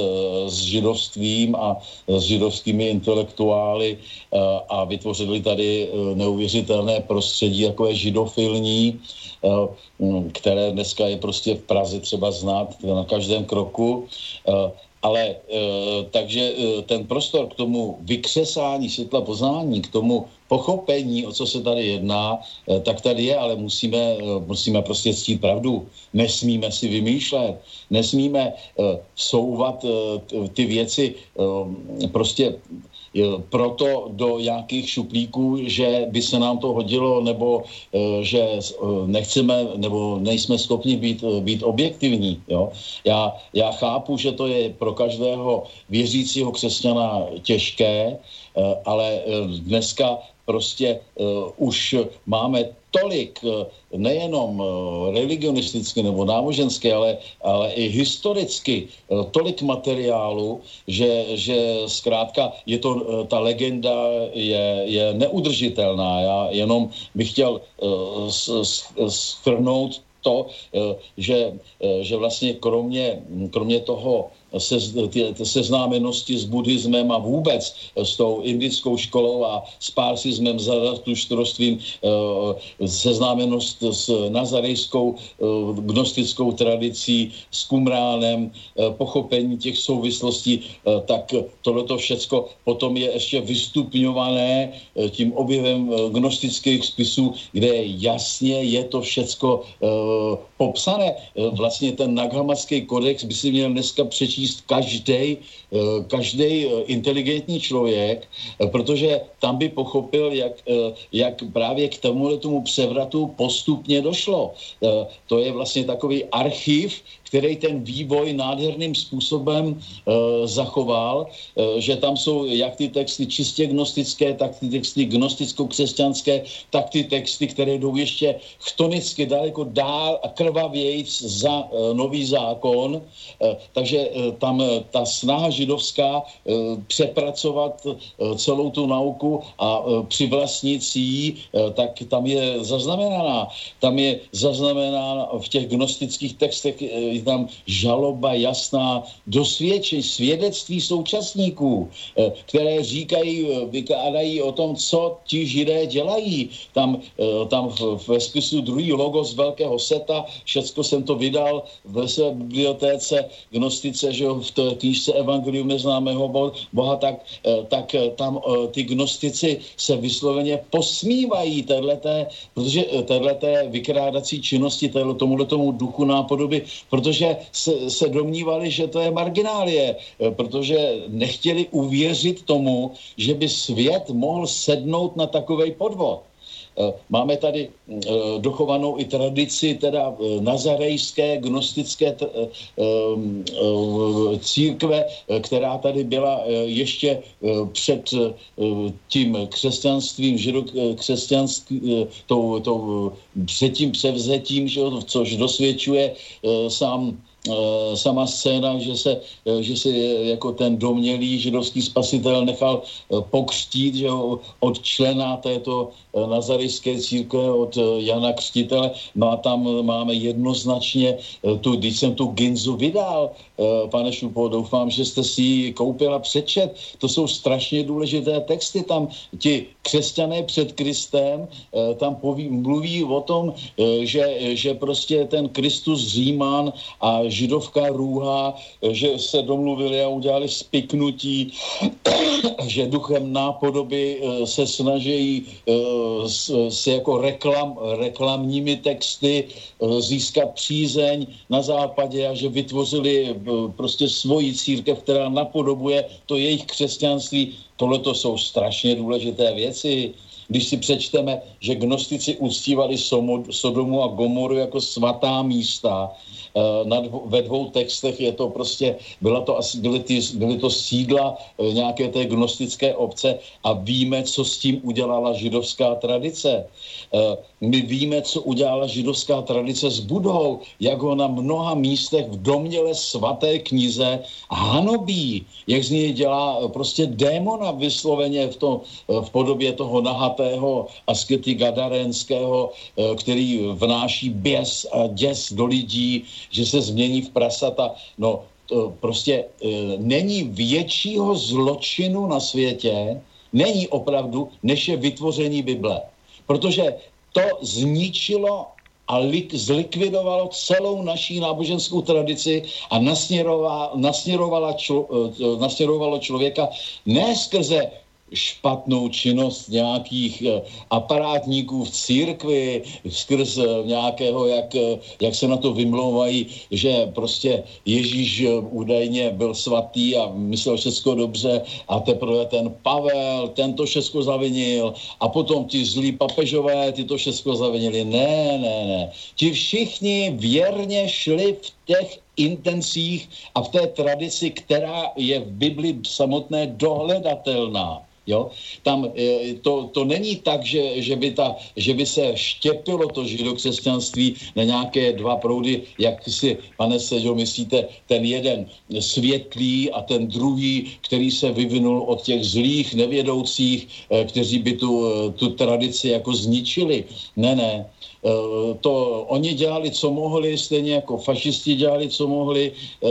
s židovstvím a s židovskými intelektuály a vytvořili tady neuvěřitelné prostředí, takové židofilní, které dneska je prostě v Praze třeba znát na každém kroku. Ale e, takže e, ten prostor k tomu vykřesání světla poznání, k tomu pochopení, o co se tady jedná, e, tak tady je, ale musíme, musíme prostě ctít pravdu. Nesmíme si vymýšlet, nesmíme souvat ty věci prostě proto do nějakých šuplíků, že by se nám to hodilo, nebo eh, že eh, nechceme, nebo nejsme schopni být, eh, být objektivní. Jo? Já, já chápu, že to je pro každého věřícího křesťana těžké, ale dneska prostě už máme tolik nejenom religionisticky nebo náboženské, ale, ale i historicky tolik materiálu, že, že zkrátka je to, ta legenda je, je neudržitelná. Já jenom bych chtěl schrnout to, že, že vlastně kromě, kromě toho se, ty, ty seznámenosti s buddhismem a vůbec s tou indickou školou a s pársismem, zaratuštrostvím, eh, seznámenost s nazarejskou eh, gnostickou tradicí, s kumránem, eh, pochopení těch souvislostí, tak tohleto všecko potom je ještě vystupňované tím objevem gnostických spisů, kde jasně je to všecko popsané. Vlastně ten Naghamatský kodex by si měl dneska přečíst číst každý eh, každý eh, inteligentní člověk, eh, protože tam by pochopil, jak, jak právě k tomu převratu postupně došlo. To je vlastně takový archiv, který ten vývoj nádherným způsobem e, zachoval, e, že tam jsou jak ty texty čistě gnostické, tak ty texty gnosticko-křesťanské, tak ty texty, které jdou ještě chtonicky daleko dál a krvavějc za e, nový zákon. E, takže e, tam e, ta snaha židovská e, přepracovat e, celou tu nauku a e, přivlastnit si ji, e, tak tam je zaznamenaná. Tam je zaznamenána v těch gnostických textech e, je tam žaloba jasná, dosvědčení, svědectví současníků, eh, které říkají, eh, vykládají o tom, co ti židé dělají. Tam, eh, tam ve spisu druhý logos velkého seta, všecko jsem to vydal ve své bibliotéce gnostice, že v té knížce Evangelium neznámého Boha, tak, tak tam ty gnostici se vysloveně posmívají téhleté, protože téhleté vykrádací činnosti, tomuhle tomu duchu nápodoby, protože protože se, se domnívali, že to je marginálie, eh, protože nechtěli uvěřit tomu, že by svět mohl sednout na takový podvod. Eh, máme tady eh, dochovanou i tradici teda nazarejské gnostické církve, která tady byla ještě před tím křesťanstvím, křesťanství, tou, tou, před tím převzetím, že, což dosvědčuje sám Eh, sama scéna, že se, eh, že se jako ten domělý židovský spasitel nechal eh, pokřtít že od člena této nazarejské církve, od Jana Křtitele. No a tam máme jednoznačně tu, když jsem tu Ginzu vydal, pane Šupo, doufám, že jste si ji koupil a přečet. To jsou strašně důležité texty. Tam ti křesťané před Kristem tam poví, mluví o tom, že, že prostě ten Kristus Říman a židovka růha, že se domluvili a udělali spiknutí, že duchem nápodoby se snaží se jako reklam, reklamními texty získat přízeň na západě a že vytvořili prostě svoji církev, která napodobuje to jejich křesťanství. Tohle to jsou strašně důležité věci když si přečteme, že gnostici uctívali Sodomu a Gomoru jako svatá místa, Eh, na dvo, ve dvou textech je to prostě, byla to asi, byly, ty, byly to sídla eh, nějaké té gnostické obce a víme, co s tím udělala židovská tradice. Eh, my víme, co udělala židovská tradice s Budou, jak ho na mnoha místech v domněle svaté knize hanobí, jak z něj dělá prostě démona vysloveně v, to, v podobě toho nahatého askety gadarenského, který vnáší běs a děs do lidí, že se změní v prasata. No, prostě není většího zločinu na světě, není opravdu, než je vytvoření Bible. Protože to zničilo a lik, zlikvidovalo celou naší náboženskou tradici a nasměrovalo, nasměrovalo, člo, e, nasměrovalo člověka ne skrze špatnou činnost nějakých eh, aparátníků v církvi skrz eh, nějakého, jak, eh, jak se na to vymlouvají, že prostě Ježíš údajně byl svatý a myslel všechno dobře a teprve ten Pavel, tento všechno zavinil a potom ti zlí papežové, ty to všechno zavinili. Ne, ne, ne. Ti všichni věrně šli v těch intencích a v té tradici, která je v Bibli samotné dohledatelná. Jo? Tam e, to, to není tak, že, že, by ta, že by se štěpilo to židokřesťanství na nějaké dva proudy, jak si, pane Sežo, myslíte, ten jeden světlý a ten druhý, který se vyvinul od těch zlých, nevědoucích, e, kteří by tu, e, tu tradici jako zničili. Ne, ne. Eh, to oni dělali, co mohli, stejně jako fašisti dělali, co mohli eh,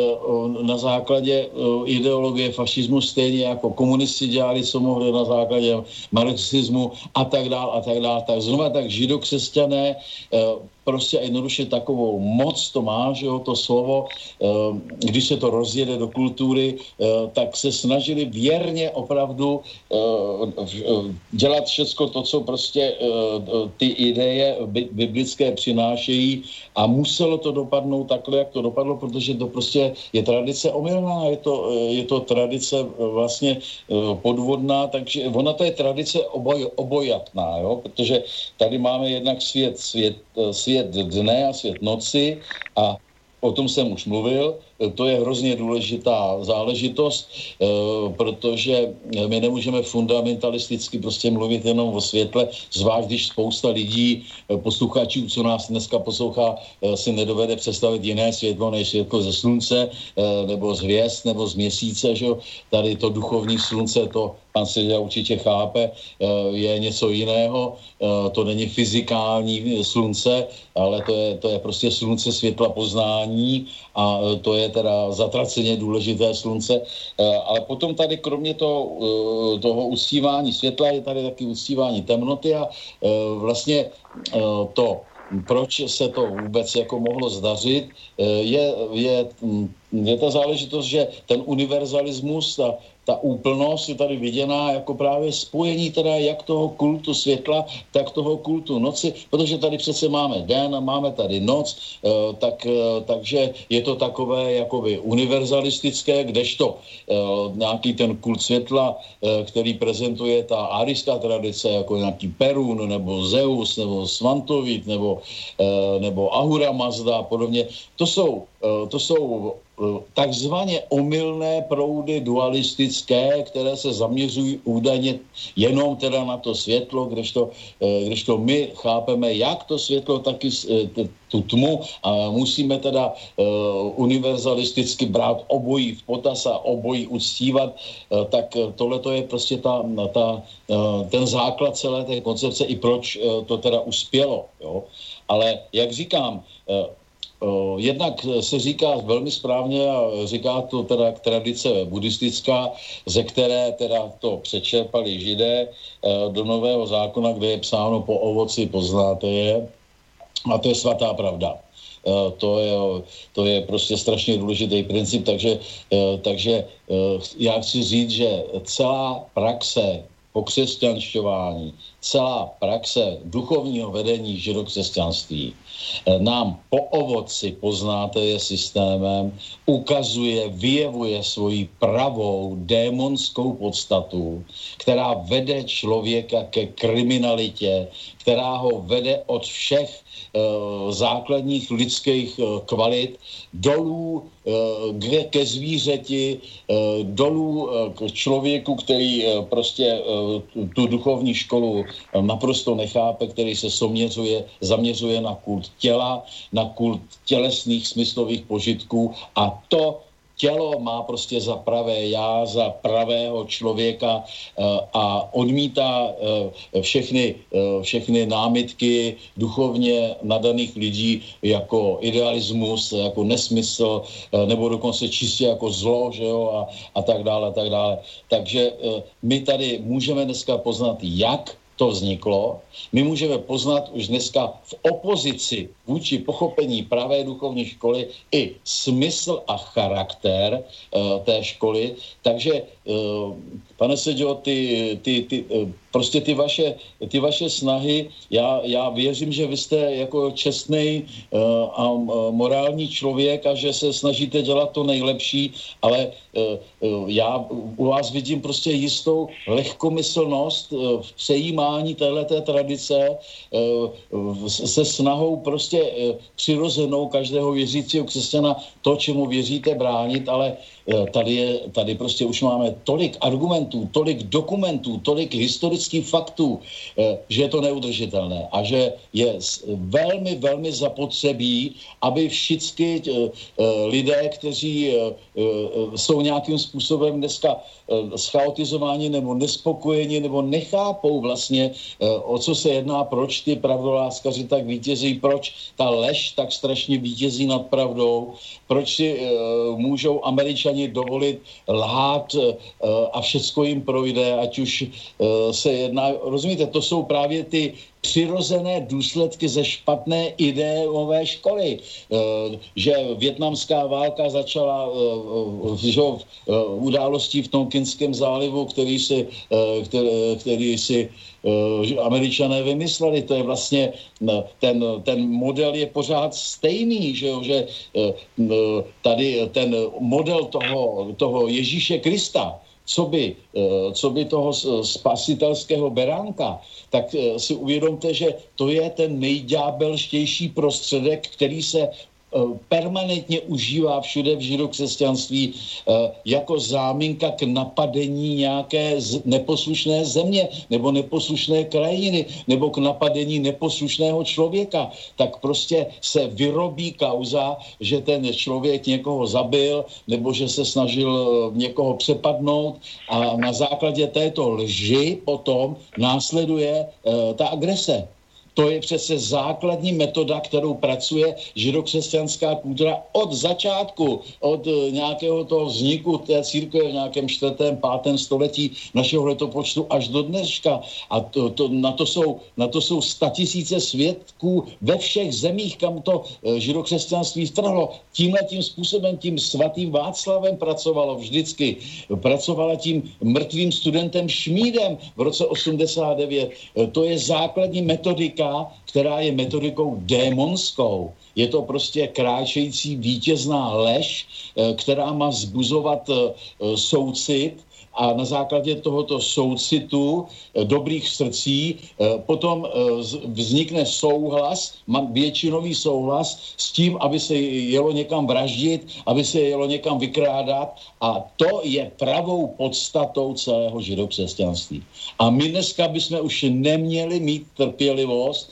na základě eh, ideologie fašismu, stejně jako komunisti dělali, co mohli na základě marxismu a tak dále a tak dále. Tak znova tak židokřesťané prostě jednoduše takovou moc to má, že jo, to slovo, eh, když se to rozjede do kultury, eh, tak se snažili věrně opravdu eh, dělat všechno to, co prostě ty ideje biblické přinášejí a muselo to dopadnout takhle, jak to dopadlo, protože to prostě je tradice omylná, je to, je to tradice vlastně podvodná, takže ona to je tradice oboj, obojatná, jo, protože tady máme jednak svět, svět, svět svět dne a svět noci a o tom jsem už mluvil, to je hrozně důležitá záležitost, eh, protože my nemůžeme fundamentalisticky prostě mluvit jenom o světle, zvlášť když spousta lidí, eh, posluchačů, co nás dneska poslouchá, eh, si nedovede představit jiné světlo než světlo ze slunce, nebo z hvězd, nebo z měsíce, že Tady to duchovní slunce, to pan Sedia určitě chápe, je něco jiného, to není fyzikální slunce, ale to je, to je prostě slunce světla poznání a to je teda zatraceně důležité slunce, eh, ale potom tady kromě toho, eh, toho usívání světla je tady taky usívání temnoty a eh, vlastně to proč se to vůbec jako mohlo zdařit, je, je, hm, je ta záležitost, že ten univerzalismus, ta, ta úplnost je tady viděná jako právě spojení teda jak toho kultu světla, tak toho kultu noci, protože tady přece máme den a máme tady noc, eh, tak, eh, takže je to takové jakoby univerzalistické, kdežto eh, nějaký ten kult světla, který prezentuje ta arijská tradice, jako nějaký Perun, nebo Zeus, nebo Svantovit, nebo, nebo Ahura Mazda a podobně, to jsou, to jsou takzvaně omylné proudy dualistické, které se zaměřují údajně jenom teda na to světlo, kdežto, eh, kdežto my chápeme jak to světlo, tak i eh, tu tmu a musíme teda uh, univerzalisticky brát obojí v potaz a obojí uctívat, tak tohle to je prostě ta, ta, ten základ celé té koncepce i proč to teda uspělo. Jo? Ale jak říkám, Jednak se říká velmi správně a říká to teda tradice buddhistická, ze které teda to přečerpali židé do nového zákona, kde je psáno po ovoci poznáte je. A to je svatá pravda. to je, to je prostě strašně důležitý princip, takže, takže já chci říct, že celá praxe pokřesťanšťování, celá praxe duchovního vedení židokřesťanství nám po ovoci, poznáte je systémem, ukazuje, vyjevuje svoji pravou démonskou podstatu, která vede člověka ke kriminalitě, která ho vede od všech uh, základních lidských uh, kvalit dolů uh, ke zvířeti, dolů k člověku, který prostě tu, duchovní školu naprosto nechápe, který se soměřuje, zaměřuje na kult těla, na kult tělesných smyslových požitků a to tělo má prostě za pravé já, za pravého člověka eh, a odmítá eh, všechny, eh, všechny námitky duchovně nadaných lidí jako idealismus, jako nesmysl, nebo dokonce čistě jako zlo, že jo, a, a tak dále, a tak dále. Takže my tady můžeme dneska poznat, jak to vzniklo. My můžeme poznat už dneska v opozici vůči pochopení pravé duchovní školy i smysl a charakter uh, té školy. Takže, uh, pane Seďo, ty, ty, ty, uh, prostě ty vaše, ty vaše snahy, já, já věřím, že vy jste jako čestný uh, a uh, morální člověk a že se snažíte dělat to nejlepší, ale uh, já u vás vidím prostě jistou lehkomyslnost uh, v přejímání téhleté tradice uh, se snahou prostě uh, přirozenou každého věřícího křesťana to, čemu věříte, bránit, ale uh, tady, je, tady prostě už máme tolik argumentů, tolik dokumentů, tolik historických faktů, eh, že je to neudržitelné a že je velmi, velmi zapotřebí, aby všichni eh, eh, lidé, kteří jsou nějakým způsobem dneska schaotizováni nebo nespokojeni nebo nechápou vlastně, o co se jedná, proč ty pravdoláskaři tak vítězí, proč ta lež tak strašně vítězí nad pravdou, proč si můžou američani dovolit lhát a všecko jim projde, ať už se jedná, rozumíte, to jsou právě ty přirozené důsledky ze špatné ideové školy. Eh, že větnamská válka začala eh, že, eh, událostí v Tonkinském zálivu, který si, který, který si američané vymysleli. To je vlastně, ten, ten model je pořád stejný, že, že tady ten model toho, toho Ježíše Krista, co by, eh, co by toho spasitelského beránka, tak eh, si uvědomte, že to je ten nejďábelštější prostředek, který se Eh, permanentně užívá všude v židokřesťanství eh, jako záminka k napadení nějaké neposlušné země nebo neposlušné krajiny nebo k napadení neposlušného člověka, tak prostě se vyrobí kauza, že ten člověk někoho zabil nebo že se snažil eh, někoho přepadnout a na základě této lži potom následuje ta agrese. To je přece základní metoda, kterou pracuje židokřesťanská kultura od začátku, od eh, nějakého toho vzniku té církve v nějakém čtvrtém, pátém století našeho letopočtu až do dneška. A to, to, na, to jsou, na to jsou statisíce svědků ve všech zemích, kam to eh, židokřesťanství strhlo. Tímhle tím způsobem, tím svatým Václavem pracovalo vždycky. Pracovala tím mrtvým studentem Šmídem v roce 89. Eh, to je základní metodika která je metodikou démonskou. Je to prostě kráčející vítězná lež, eh, která má zbuzovat eh, soucit a na základě tohoto soucitu eh, dobrých srdcí eh, potom eh, vznikne souhlas, většinový souhlas s tím, aby se jelo někam vraždit, aby se jelo někam vykrádat a to je pravou podstatou celého židokřesťanství. A my dneska bychom už neměli mít trpělivost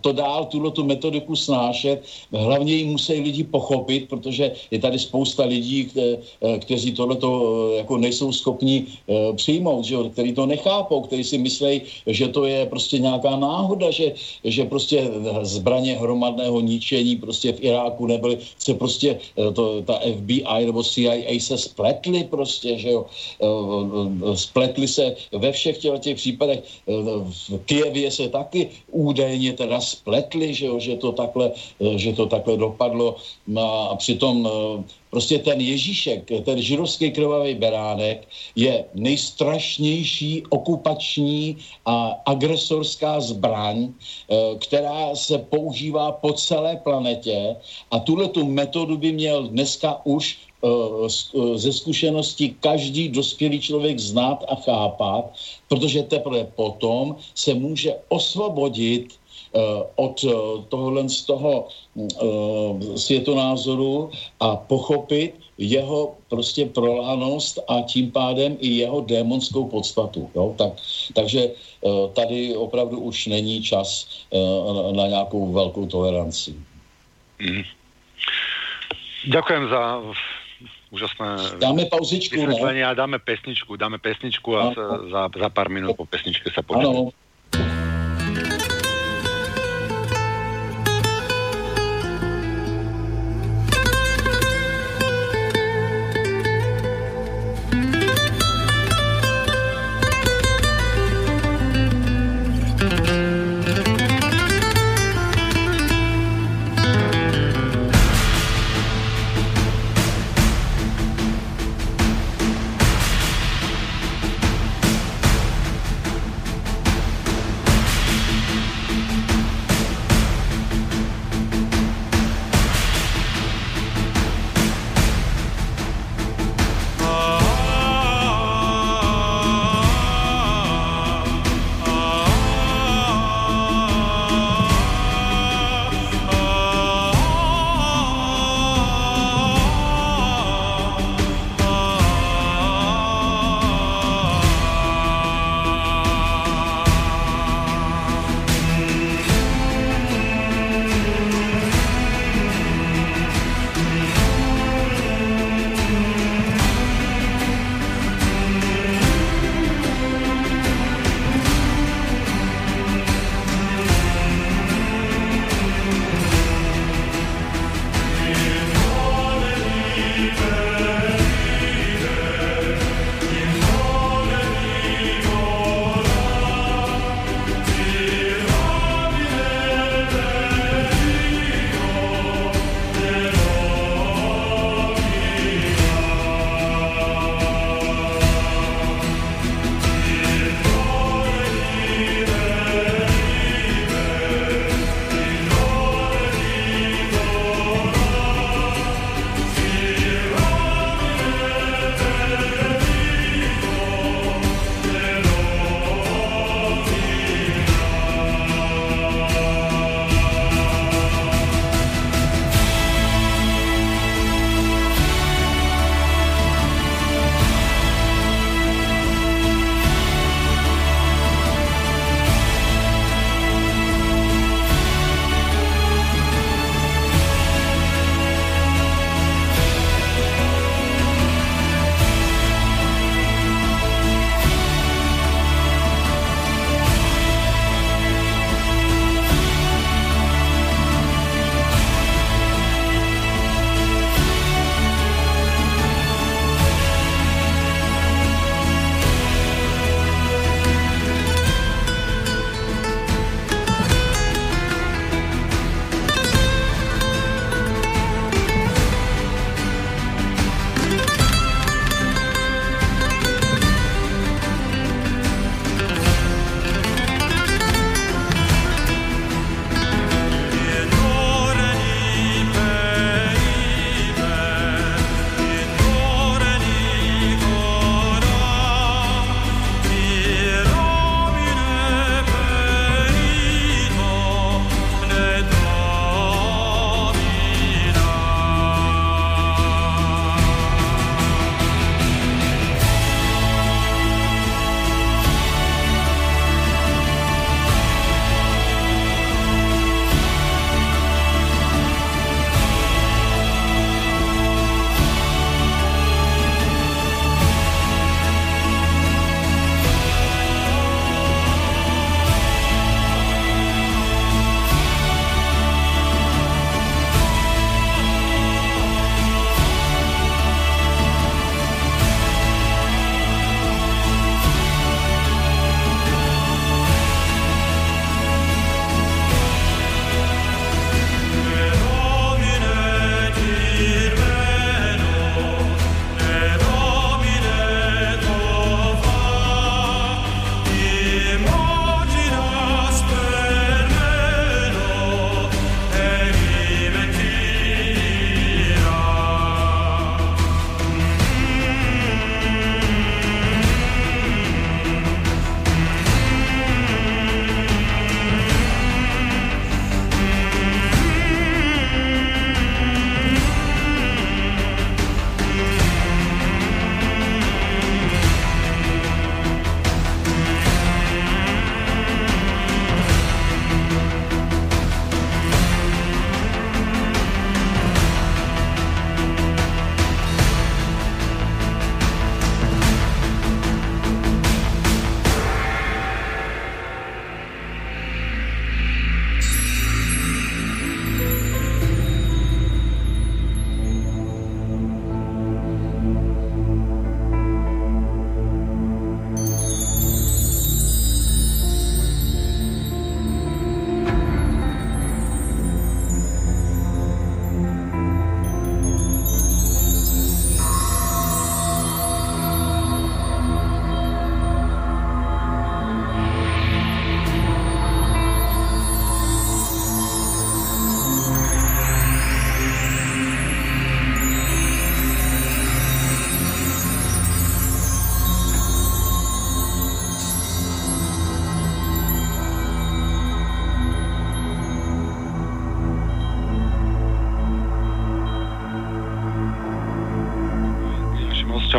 to dál, tuto tu metodiku snášet. Hlavně ji musí lidi pochopit, protože je tady spousta lidí, kte, kteří tohleto jako nejsou schopni schopni uh, přijmout, že, který to nechápou, který si myslí, že to je prostě nějaká náhoda, že, že prostě zbraně hromadného ničení prostě v Iráku nebyly, se prostě uh, to, ta FBI nebo CIA se spletly prostě, že jo, uh, spletly se ve všech těch případech, uh, v Kijevě se taky údajně teda spletly, že jo, že to takhle, že to takhle dopadlo a přitom Prostě ten Ježíšek, ten židovský krvavý beránek je nejstrašnější okupační a agresorská zbraň, eh, která se používá po celé planetě. A tuhle tu metodu by měl dneska už eh, eh, ze zkušenosti každý dospělý člověk znát a chápat, protože teprve potom se může osvobodit od eh, tohohle z toho eh, světonázoru a pochopit jeho prostě prolánost a tím pádem i jeho démonskou podstatu. Jo? Tak, takže tady opravdu už není čas na nějakou velkou toleranci. Mm. Ďakujem za úžasné dáme pauzičku, ne? a dáme pesničku, dáme pesničku a za, za pár minut po pesničke sa počujeme.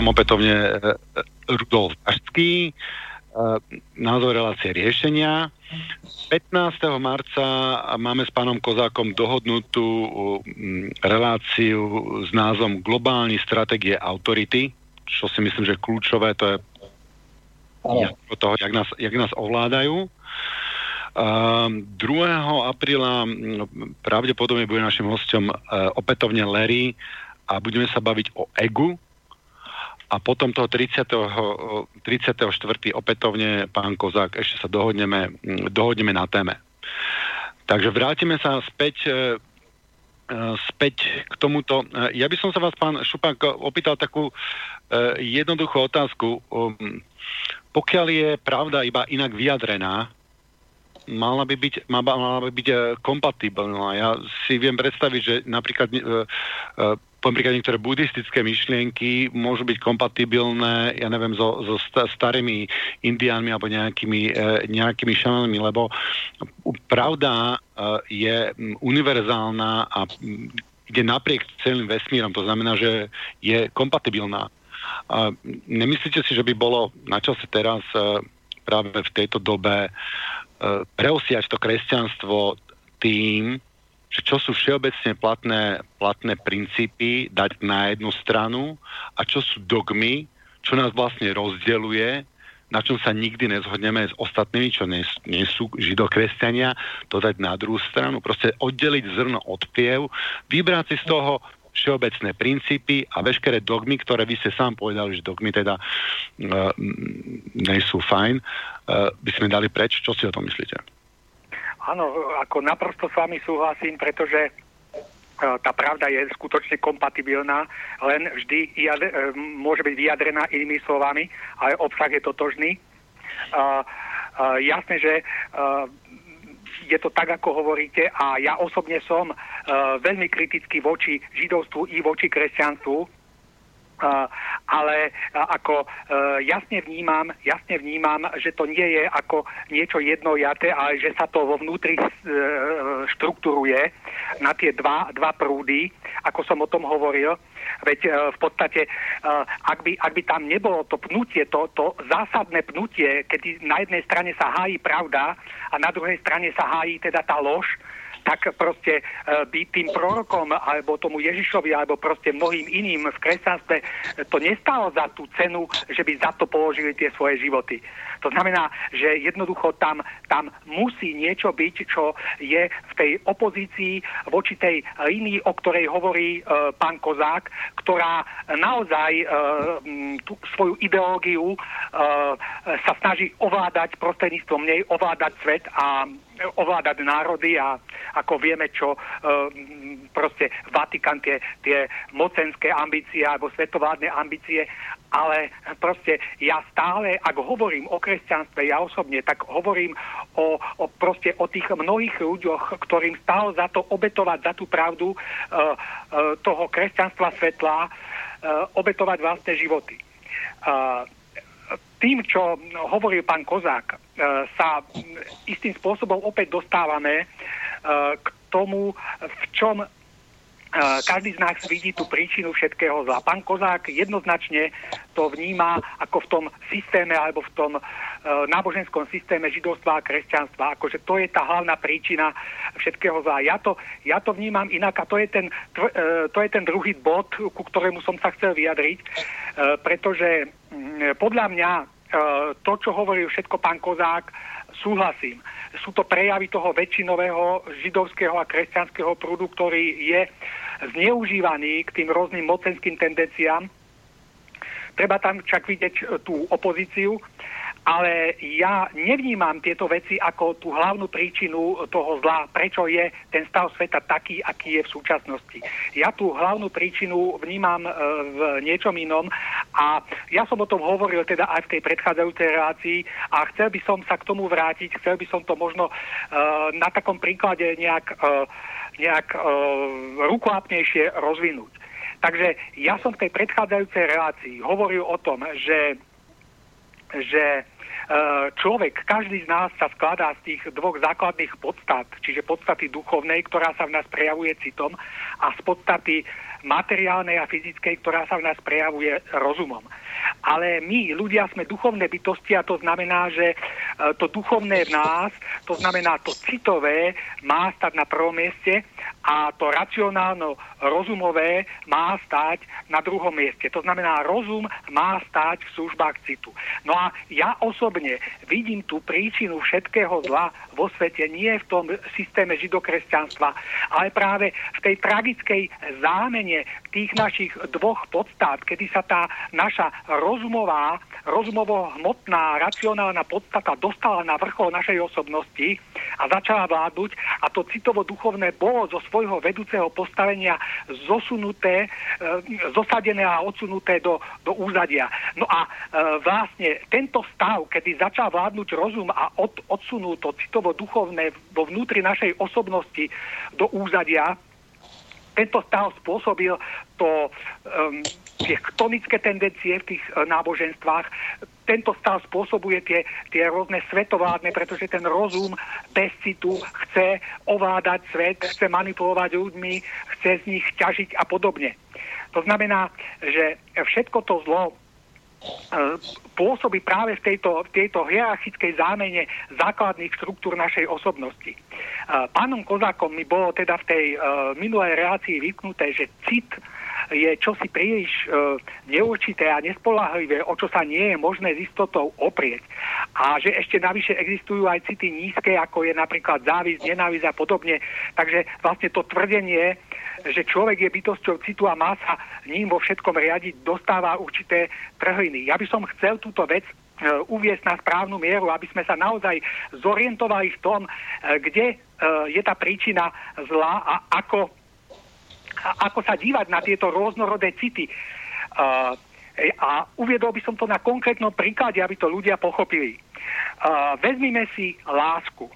Hosťom opätovne Rudolf Aštský, názor relácie riešenia. 15. marca máme s pánom Kozákom dohodnutú reláciu s názvom Globální strategie autority, čo si myslím, že kľúčové, to je jak, toho, jak nás, jak nás ovládajú. Uh, 2. apríla pravdepodobne bude našim hostom uh, opätovne Larry a budeme sa baviť o egu, a potom toho 30. 34. opätovne, pán Kozák, ešte sa dohodneme, dohodneme na téme. Takže vrátime sa späť, e, e, späť k tomuto. E, ja by som sa vás, pán Šupák, opýtal takú jednoduchú otázku. Pokiaľ je pravda iba inak vyjadrená, mala by byť, mala by byť kompatibilná. Ja si viem predstaviť, že napríklad napríklad niektoré buddhistické myšlienky môžu byť kompatibilné, ja neviem, so, so starými indiánmi alebo nejakými, e, nejakými šanami, lebo pravda e, je univerzálna a ide napriek celým vesmírom, to znamená, že je kompatibilná. A nemyslíte si, že by bolo na čase teraz e, práve v tejto dobe preosiať to kresťanstvo tým, čo sú všeobecne platné, platné princípy dať na jednu stranu a čo sú dogmy, čo nás vlastne rozdeluje, na čom sa nikdy nezhodneme s ostatnými, čo nie, nie sú židokresťania, to dať na druhú stranu, proste oddeliť zrno od piev, vybrať si z toho všeobecné princípy a veškeré dogmy, ktoré vy ste sám povedali, že dogmy teda uh, nie sú fajn, uh, by sme dali preč. Čo si o tom myslíte? Áno, ako naprosto s vami súhlasím, pretože e, tá pravda je skutočne kompatibilná, len vždy e, môže byť vyjadrená inými slovami, ale obsah je totožný. Uh, jasné, že je to tak, ako hovoríte a ja osobne som veľmi kritický voči židovstvu i voči kresťanstvu, ale ako e, jasne vnímam, jasne vnímam, že to nie je ako niečo jednojaté, ale že sa to vo vnútri e, štruktúruje na tie dva, dva prúdy, ako som o tom hovoril. Veď e, v podstate, ak by, ak by tam nebolo to pnutie, to, to zásadné pnutie, kedy na jednej strane sa hájí pravda a na druhej strane sa hájí teda tá lož, tak proste e, by tým prorokom alebo tomu Ježišovi alebo proste mnohým iným v kresťanstve to nestalo za tú cenu, že by za to položili tie svoje životy. To znamená, že jednoducho tam, tam musí niečo byť, čo je v tej opozícii voči tej línii, o ktorej hovorí e, pán Kozák, ktorá naozaj e, tú svoju ideológiu e, sa snaží ovládať prostredníctvom nej, ovládať svet a ovládať národy a ako vieme, čo e, proste Vatikán tie, tie mocenské ambície alebo svetovládne ambície ale proste ja stále, ak hovorím o kresťanstve, ja osobne, tak hovorím o, o, proste o tých mnohých ľuďoch, ktorým stále za to obetovať za tú pravdu uh, uh, toho kresťanstva svetla, uh, obetovať vlastné životy. Uh, tým, čo hovoril pán Kozák, sa istým spôsobom opäť dostávame k tomu, v čom každý z nás vidí tú príčinu všetkého zla. Pán Kozák jednoznačne to vníma ako v tom systéme alebo v tom uh, náboženskom systéme židovstva a kresťanstva. Akože to je tá hlavná príčina všetkého zla. Ja to, ja to vnímam inak a to je, ten, uh, to je ten druhý bod, ku ktorému som sa chcel vyjadriť, uh, pretože um, podľa mňa uh, to, čo hovoril všetko pán Kozák, súhlasím. Sú to prejavy toho väčšinového židovského a kresťanského prúdu, ktorý je zneužívaný k tým rôznym mocenským tendenciám. Treba tam však vidieť e, tú opozíciu, ale ja nevnímam tieto veci ako tú hlavnú príčinu toho zla, prečo je ten stav sveta taký, aký je v súčasnosti. Ja tú hlavnú príčinu vnímam e, v niečom inom a ja som o tom hovoril teda aj v tej predchádzajúcej relácii a chcel by som sa k tomu vrátiť, chcel by som to možno na takom príklade nejak nejak e, rukoapnejšie rozvinúť. Takže ja som v tej predchádzajúcej relácii hovoril o tom, že, že človek, každý z nás sa skladá z tých dvoch základných podstat, čiže podstaty duchovnej, ktorá sa v nás prejavuje citom a z podstaty materiálnej a fyzickej, ktorá sa v nás prejavuje rozumom. Ale my, ľudia, sme duchovné bytosti a to znamená, že to duchovné v nás, to znamená to citové, má stať na prvom mieste a to racionálno rozumové má stať na druhom mieste. To znamená, rozum má stať v službách citu. No a ja osobne vidím tú príčinu všetkého zla vo svete nie v tom systéme židokresťanstva, ale práve v tej tragickej zámene tých našich dvoch podstát, kedy sa tá naša rozumová, rozumovo-hmotná, racionálna podstata dostala na vrchol našej osobnosti a začala vládnuť a to citovo-duchovné bolo zo svojho vedúceho postavenia zosunuté, e, zosadené a odsunuté do, do úzadia. No a e, vlastne tento stav, kedy začal vládnuť rozum a od, odsunul to citovo-duchovné vo vnútri našej osobnosti do úzadia, tento stav spôsobil to um, tie chtonické tendencie v tých uh, náboženstvách. Tento stav spôsobuje tie, tie rôzne svetovládne, pretože ten rozum bez citu chce ovládať svet, chce manipulovať ľuďmi, chce z nich ťažiť a podobne. To znamená, že všetko to zlo pôsobí práve v tejto, v tejto hierarchickej zámene základných štruktúr našej osobnosti. Pánom Kozákom mi bolo teda v tej uh, minulej relácii vypnuté, že cit je čosi príliš uh, neurčité a nespolahlivé, o čo sa nie je možné s istotou oprieť. A že ešte navyše existujú aj city nízke, ako je napríklad závisť, nenávisť a podobne. Takže vlastne to tvrdenie, že človek je bytosťou citu a má sa ním vo všetkom riadiť, dostáva určité trhliny. Ja by som chcel túto vec E, uviesť na správnu mieru, aby sme sa naozaj zorientovali v tom, e, kde e, je tá príčina zla a ako, ako sa dívať na tieto rôznorodé city. A uviedol by som to na konkrétnom príklade, aby to ľudia pochopili. Vezmime si lásku.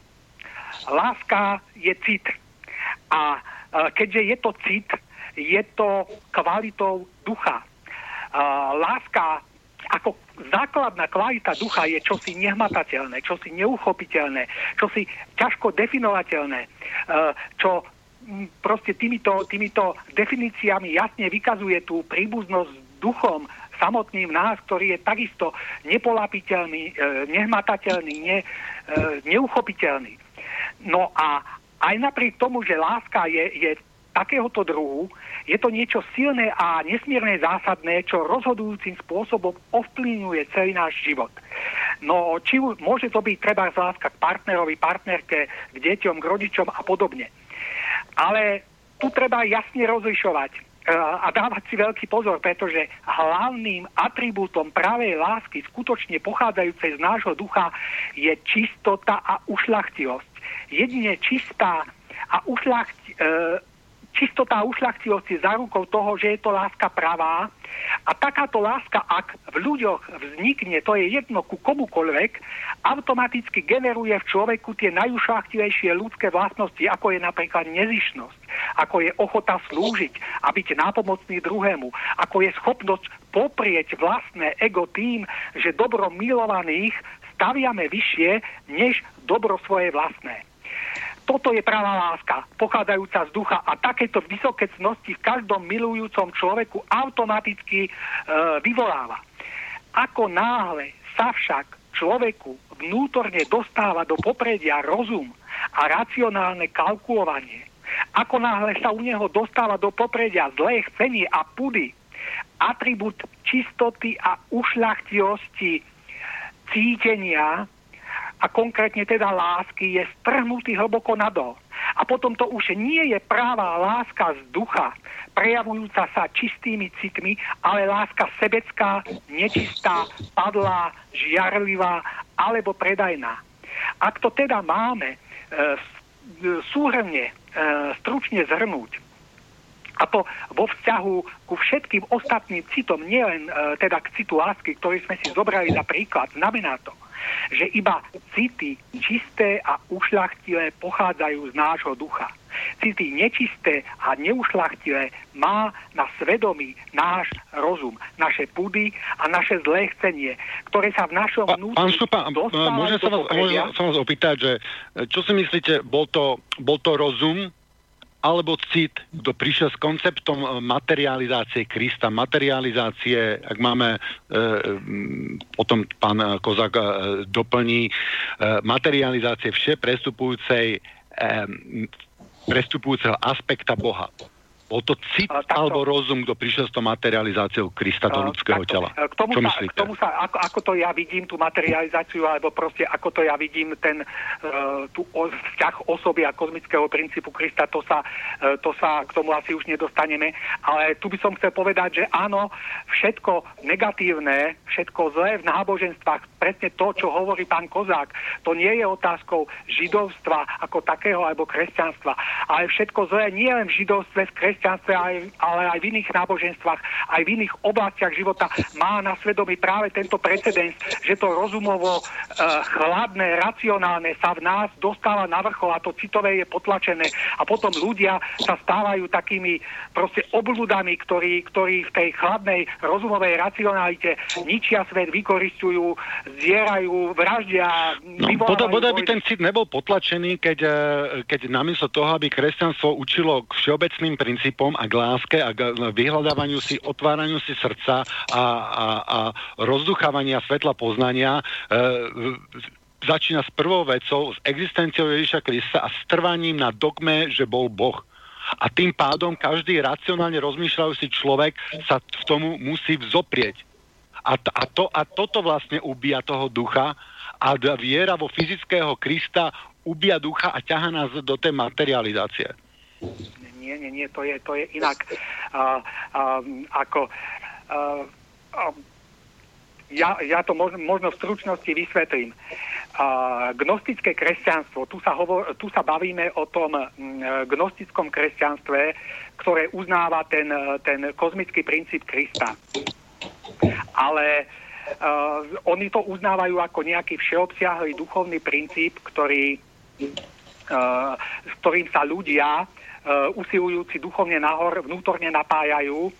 Láska je cit. A keďže je to cit, je to kvalitou ducha. Láska ako základná kvalita ducha je čosi nehmatateľné, čosi neuchopiteľné, čosi ťažko definovateľné, e, čo proste týmito, týmito definíciami jasne vykazuje tú príbuznosť s duchom samotným nás, ktorý je takisto nepolapiteľný, e, nehmatateľný, ne, e, neuchopiteľný. No a aj napriek tomu, že láska je, je takéhoto druhu, je to niečo silné a nesmierne zásadné, čo rozhodujúcim spôsobom ovplyvňuje celý náš život. No, či môže to byť treba láska k partnerovi, partnerke, k deťom, k rodičom a podobne. Ale tu treba jasne rozlišovať e, a dávať si veľký pozor, pretože hlavným atribútom pravej lásky, skutočne pochádzajúcej z nášho ducha, je čistota a ušlachtilosť. Jedine čistá a ušlachti, e, čistota a ušľachtilosť je zárukou toho, že je to láska pravá. A takáto láska, ak v ľuďoch vznikne, to je jedno ku komukoľvek, automaticky generuje v človeku tie najušľachtilejšie ľudské vlastnosti, ako je napríklad nezišnosť, ako je ochota slúžiť a byť nápomocný druhému, ako je schopnosť poprieť vlastné ego tým, že dobro milovaných staviame vyššie než dobro svoje vlastné toto je pravá láska, pochádzajúca z ducha a takéto vysoké cnosti v každom milujúcom človeku automaticky e, vyvoláva. Ako náhle sa však človeku vnútorne dostáva do popredia rozum a racionálne kalkulovanie, ako náhle sa u neho dostáva do popredia zlé chcenie a pudy, atribút čistoty a ušľachtilosti cítenia a konkrétne teda lásky je strhnutý hlboko nadol. A potom to už nie je práva láska z ducha, prejavujúca sa čistými citmi, ale láska sebecká, nečistá, padlá, žiarlivá alebo predajná. Ak to teda máme e, súhrne, e, stručne zhrnúť, a to vo vzťahu ku všetkým ostatným citom, nielen e, teda k citu lásky, ktorý sme si zobrali za príklad, znamená to, že iba city čisté a ušľachtilé pochádzajú z nášho ducha. city nečisté a neušlachtilé má na svedomí náš rozum, naše pudy a naše zlé chcenie, ktoré sa v našom vnútri Pán Šupa, môžem sa vás, môžem sa vás opýtať, že čo si myslíte, bol to, bol to rozum, alebo cit, kto prišiel s konceptom e, materializácie Krista, materializácie, ak máme, e, potom pán Kozak e, doplní, e, materializácie vše prestupujúcej, e, prestupujúceho aspekta Boha. Bol to cit uh, alebo rozum, kto prišiel s tou materializáciou Krista do ľudského uh, tela? K tomu, Čo sa, k tomu sa, ako, ako to ja vidím, tú materializáciu, alebo proste ako to ja vidím ten uh, tú o, vzťah osoby a kozmického princípu Krista, to sa, uh, to sa k tomu asi už nedostaneme. Ale tu by som chcel povedať, že áno, všetko negatívne, všetko zlé v náboženstvách, presne to, čo hovorí pán Kozák, to nie je otázkou židovstva ako takého alebo kresťanstva, ale všetko zlé nie len v židovstve, v kresťanstve, kresťanstve, ale aj v iných náboženstvách, aj v iných oblastiach života má na svedomí práve tento precedens, že to rozumovo uh, chladné, racionálne sa v nás dostáva na vrchol a to citové je potlačené a potom ľudia sa stávajú takými proste obludami, ktorí, ktorí v tej chladnej rozumovej racionalite ničia svet, vykoristujú, zdierajú, vraždia. No, bodaj by ten cit nebol potlačený, keď, eh, keď namiesto toho, aby kresťanstvo učilo k všeobecným princípom, princípom a k láske a k vyhľadávaniu si, otváraniu si srdca a, a, a rozduchávania svetla poznania e, začína s prvou vecou, s existenciou Ježiša Krista a s trvaním na dogme, že bol Boh. A tým pádom každý racionálne rozmýšľajúci človek sa v tomu musí vzoprieť. A, a, to, a toto vlastne ubíja toho ducha a viera vo fyzického Krista ubíja ducha a ťaha nás do tej materializácie nie, nie, nie, to je, to je inak uh, uh, ako uh, uh, ja, ja to možno, možno v stručnosti vysvetlím. Uh, gnostické kresťanstvo, tu sa, hovor, tu sa bavíme o tom gnostickom kresťanstve, ktoré uznáva ten, ten kozmický princíp Krista. Ale uh, oni to uznávajú ako nejaký všeobsiahlý duchovný princíp, ktorý, uh, s ktorým sa ľudia usilujúci duchovne nahor vnútorne napájajú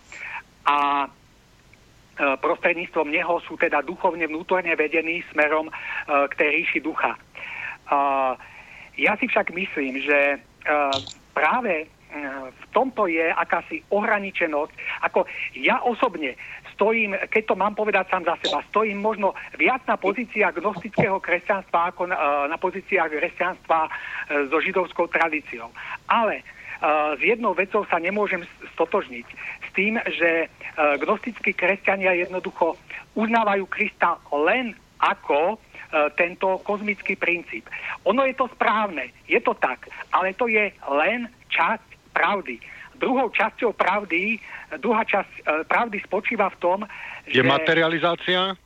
a uh, prostredníctvom neho sú teda duchovne vnútorne vedení smerom uh, k tej ríši ducha. Uh, ja si však myslím, že uh, práve v tomto je akási ohraničenosť. Ako ja osobne stojím, keď to mám povedať sám za seba, stojím možno viac na pozíciách gnostického kresťanstva ako na, na pozíciách kresťanstva so židovskou tradíciou. Ale s jednou vecou sa nemôžem stotožniť. S tým, že gnostickí kresťania jednoducho uznávajú Krista len ako tento kozmický princíp. Ono je to správne, je to tak, ale to je len časť pravdy. Druhou časťou pravdy, druhá časť pravdy spočíva v tom, že... Je materializácia?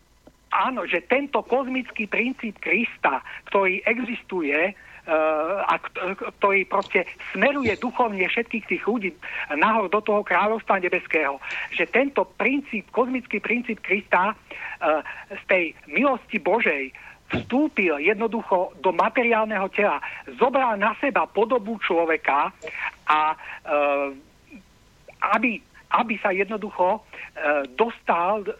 Áno, že tento kozmický princíp Krista, ktorý existuje, a ktorý proste smeruje duchovne všetkých tých ľudí nahor do toho kráľovstva nebeského. Že tento princíp, kozmický princíp Krista z tej milosti Božej vstúpil jednoducho do materiálneho tela, zobral na seba podobu človeka a aby aby sa jednoducho e, dostal e,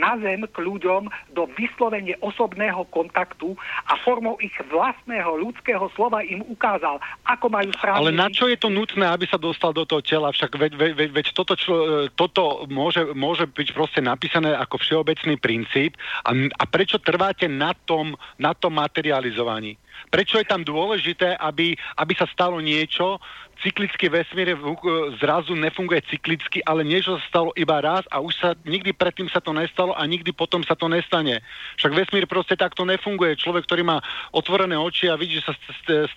na zem k ľuďom do vyslovene osobného kontaktu a formou ich vlastného ľudského slova im ukázal, ako majú správne... Ale na čo je to nutné, aby sa dostal do toho tela? Však veď, veď, veď, veď toto, čo, e, toto môže, môže byť proste napísané ako všeobecný princíp a, a prečo trváte na tom, na tom materializovaní? Prečo je tam dôležité, aby, aby sa stalo niečo, cyklický vesmír zrazu nefunguje cyklicky, ale niečo sa stalo iba raz a už sa nikdy predtým sa to nestalo a nikdy potom sa to nestane. Však vesmír proste takto nefunguje. Človek, ktorý má otvorené oči a vidí, že sa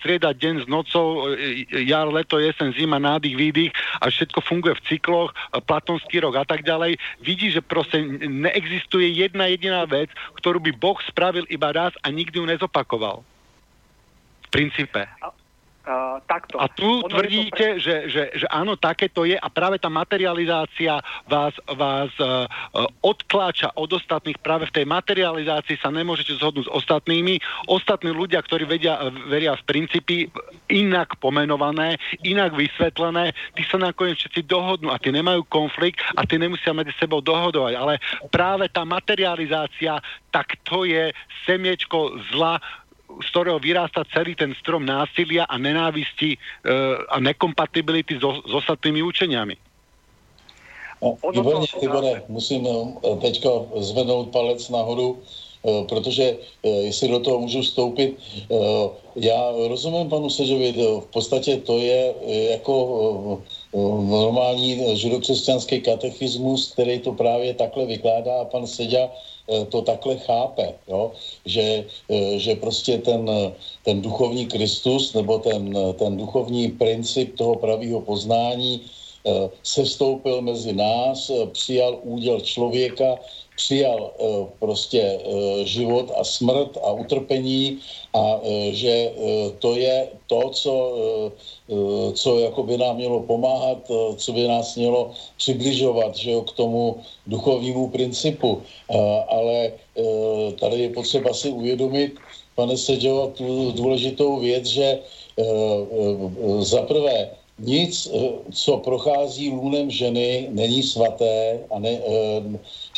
strieda deň s nocou, e, jar, leto, jesen, zima, nádych, výdych a všetko funguje v cykloch, e, platonský rok a tak ďalej, vidí, že proste neexistuje jedna jediná vec, ktorú by Boh spravil iba raz a nikdy ju nezopakoval princípe. Uh, takto. A tu ono tvrdíte, pre... že, že, že áno, také to je a práve tá materializácia vás, vás uh, odkláča od ostatných. Práve v tej materializácii sa nemôžete zhodnúť s ostatnými. Ostatní ľudia, ktorí vedia, veria v princípy inak pomenované, inak vysvetlené, tí sa nakoniec všetci dohodnú a tí nemajú konflikt a tí nemusia medzi sebou dohodovať. Ale práve tá materializácia, tak to je semiečko zla, z ktorého vyrastá celý ten strom násilia a nenávisti e, a nekompatibility so, s ostatnými učeniami. No, výborně, Tibore, musím e, teďka zvednout palec nahoru, e, protože jestli do toho můžu vstoupit, já rozumím panu Sežovi, v podstatě to je jako normální židokřesťanský katechismus, který to právě takhle vykládá a pan Seďa Eh, to takhle chápe, jo? Že, eh, že prostě ten, ten duchovní Kristus nebo ten, ten duchovní princip toho pravého poznání eh, se stoupil mezi nás, přijal úděl člověka, přijal prostě život a smrt a utrpení a že to je to, co Eh, co jako by nám mělo pomáhat, eh, co by nás mělo přibližovat že jo, k tomu duchovnímu principu. Eh, ale tady je potřeba si uvědomit, pane Seďo, tu důležitou věc, že za prvé nic, co prochází lůnem ženy, není svaté a ne,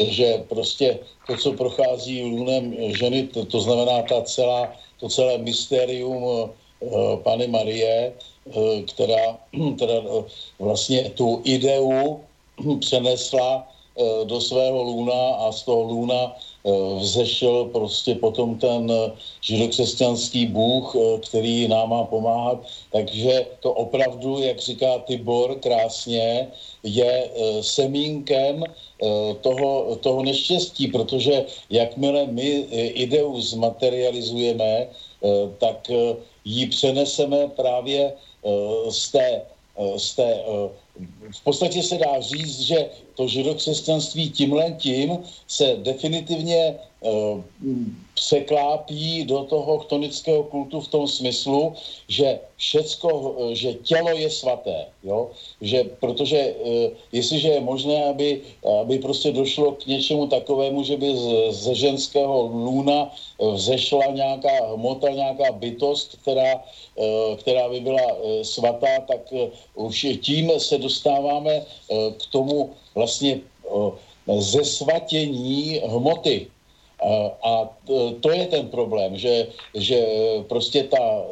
že prostě to, co prochází lůnem ženy, to, to znamená ta celá, to celé mystérium Pany Marie, Eh, která, která eh, vlastně tu ideu přenesla eh, do svého lůna a z toho lůna vzešel prostě potom ten židokřesťanský Bůh, který nám má pomáhat. Takže to opravdu, jak říká Tibor krásně, je semínkem toho, toho neštěstí, protože jakmile my ideu zmaterializujeme, tak ji přeneseme právě Eh, z té, eh, z té eh, v podstatě se dá říct, že to židokřesťanství tímhle tím se definitivně uh, překlápí do toho chtonického kultu v tom smyslu, že všecko, že tělo je svaté, jo? Že, protože uh, jestliže je možné, aby, aby prostě došlo k něčemu takovému, že by z, ze ženského lůna vzešla nějaká hmota, nějaká bytost, která, která by byla svatá, tak už tím se dostáváme eh, k tomu vlastně eh, zesvatění hmoty. A to je ten problém, že, že prostě ta,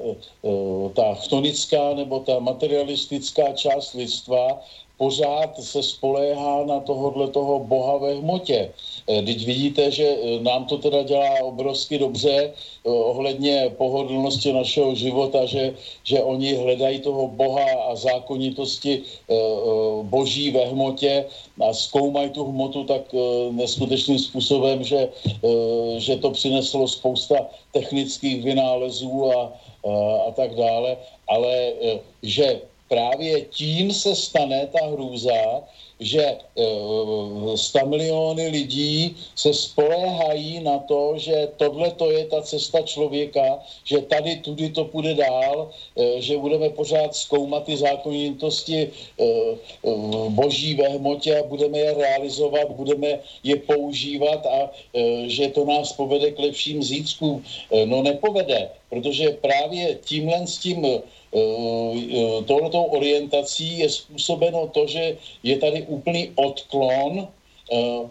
eh, ta chtonická nebo ta materialistická část lidstva pořád se spoléhá na tohohle toho boha ve hmotě. Eh, teď vidíte, že eh, nám to teda dělá obrovsky dobře eh, ohledně pohodlnosti našeho života, že, že oni hledají toho boha a zákonitosti boží ve hmotě a zkoumají tu hmotu tak neskutečným způsobem, že, že to přineslo spousta technických vynálezů a, a, a tak dále, ale že právě tím se stane ta hrůza, že e, miliony lidí se spoléhají na to, že tohle to je ta cesta člověka, že tady tudy to půjde dál, e, že budeme pořád zkoumat ty zákonitosti e, e, boží ve hmotě a budeme je realizovat, budeme je používat a že to nás povede k lepším zítřkům. No nepovede, protože právě tímhle s tím Eh, touhletou orientací je způsobeno to, že je tady úplný odklon eh,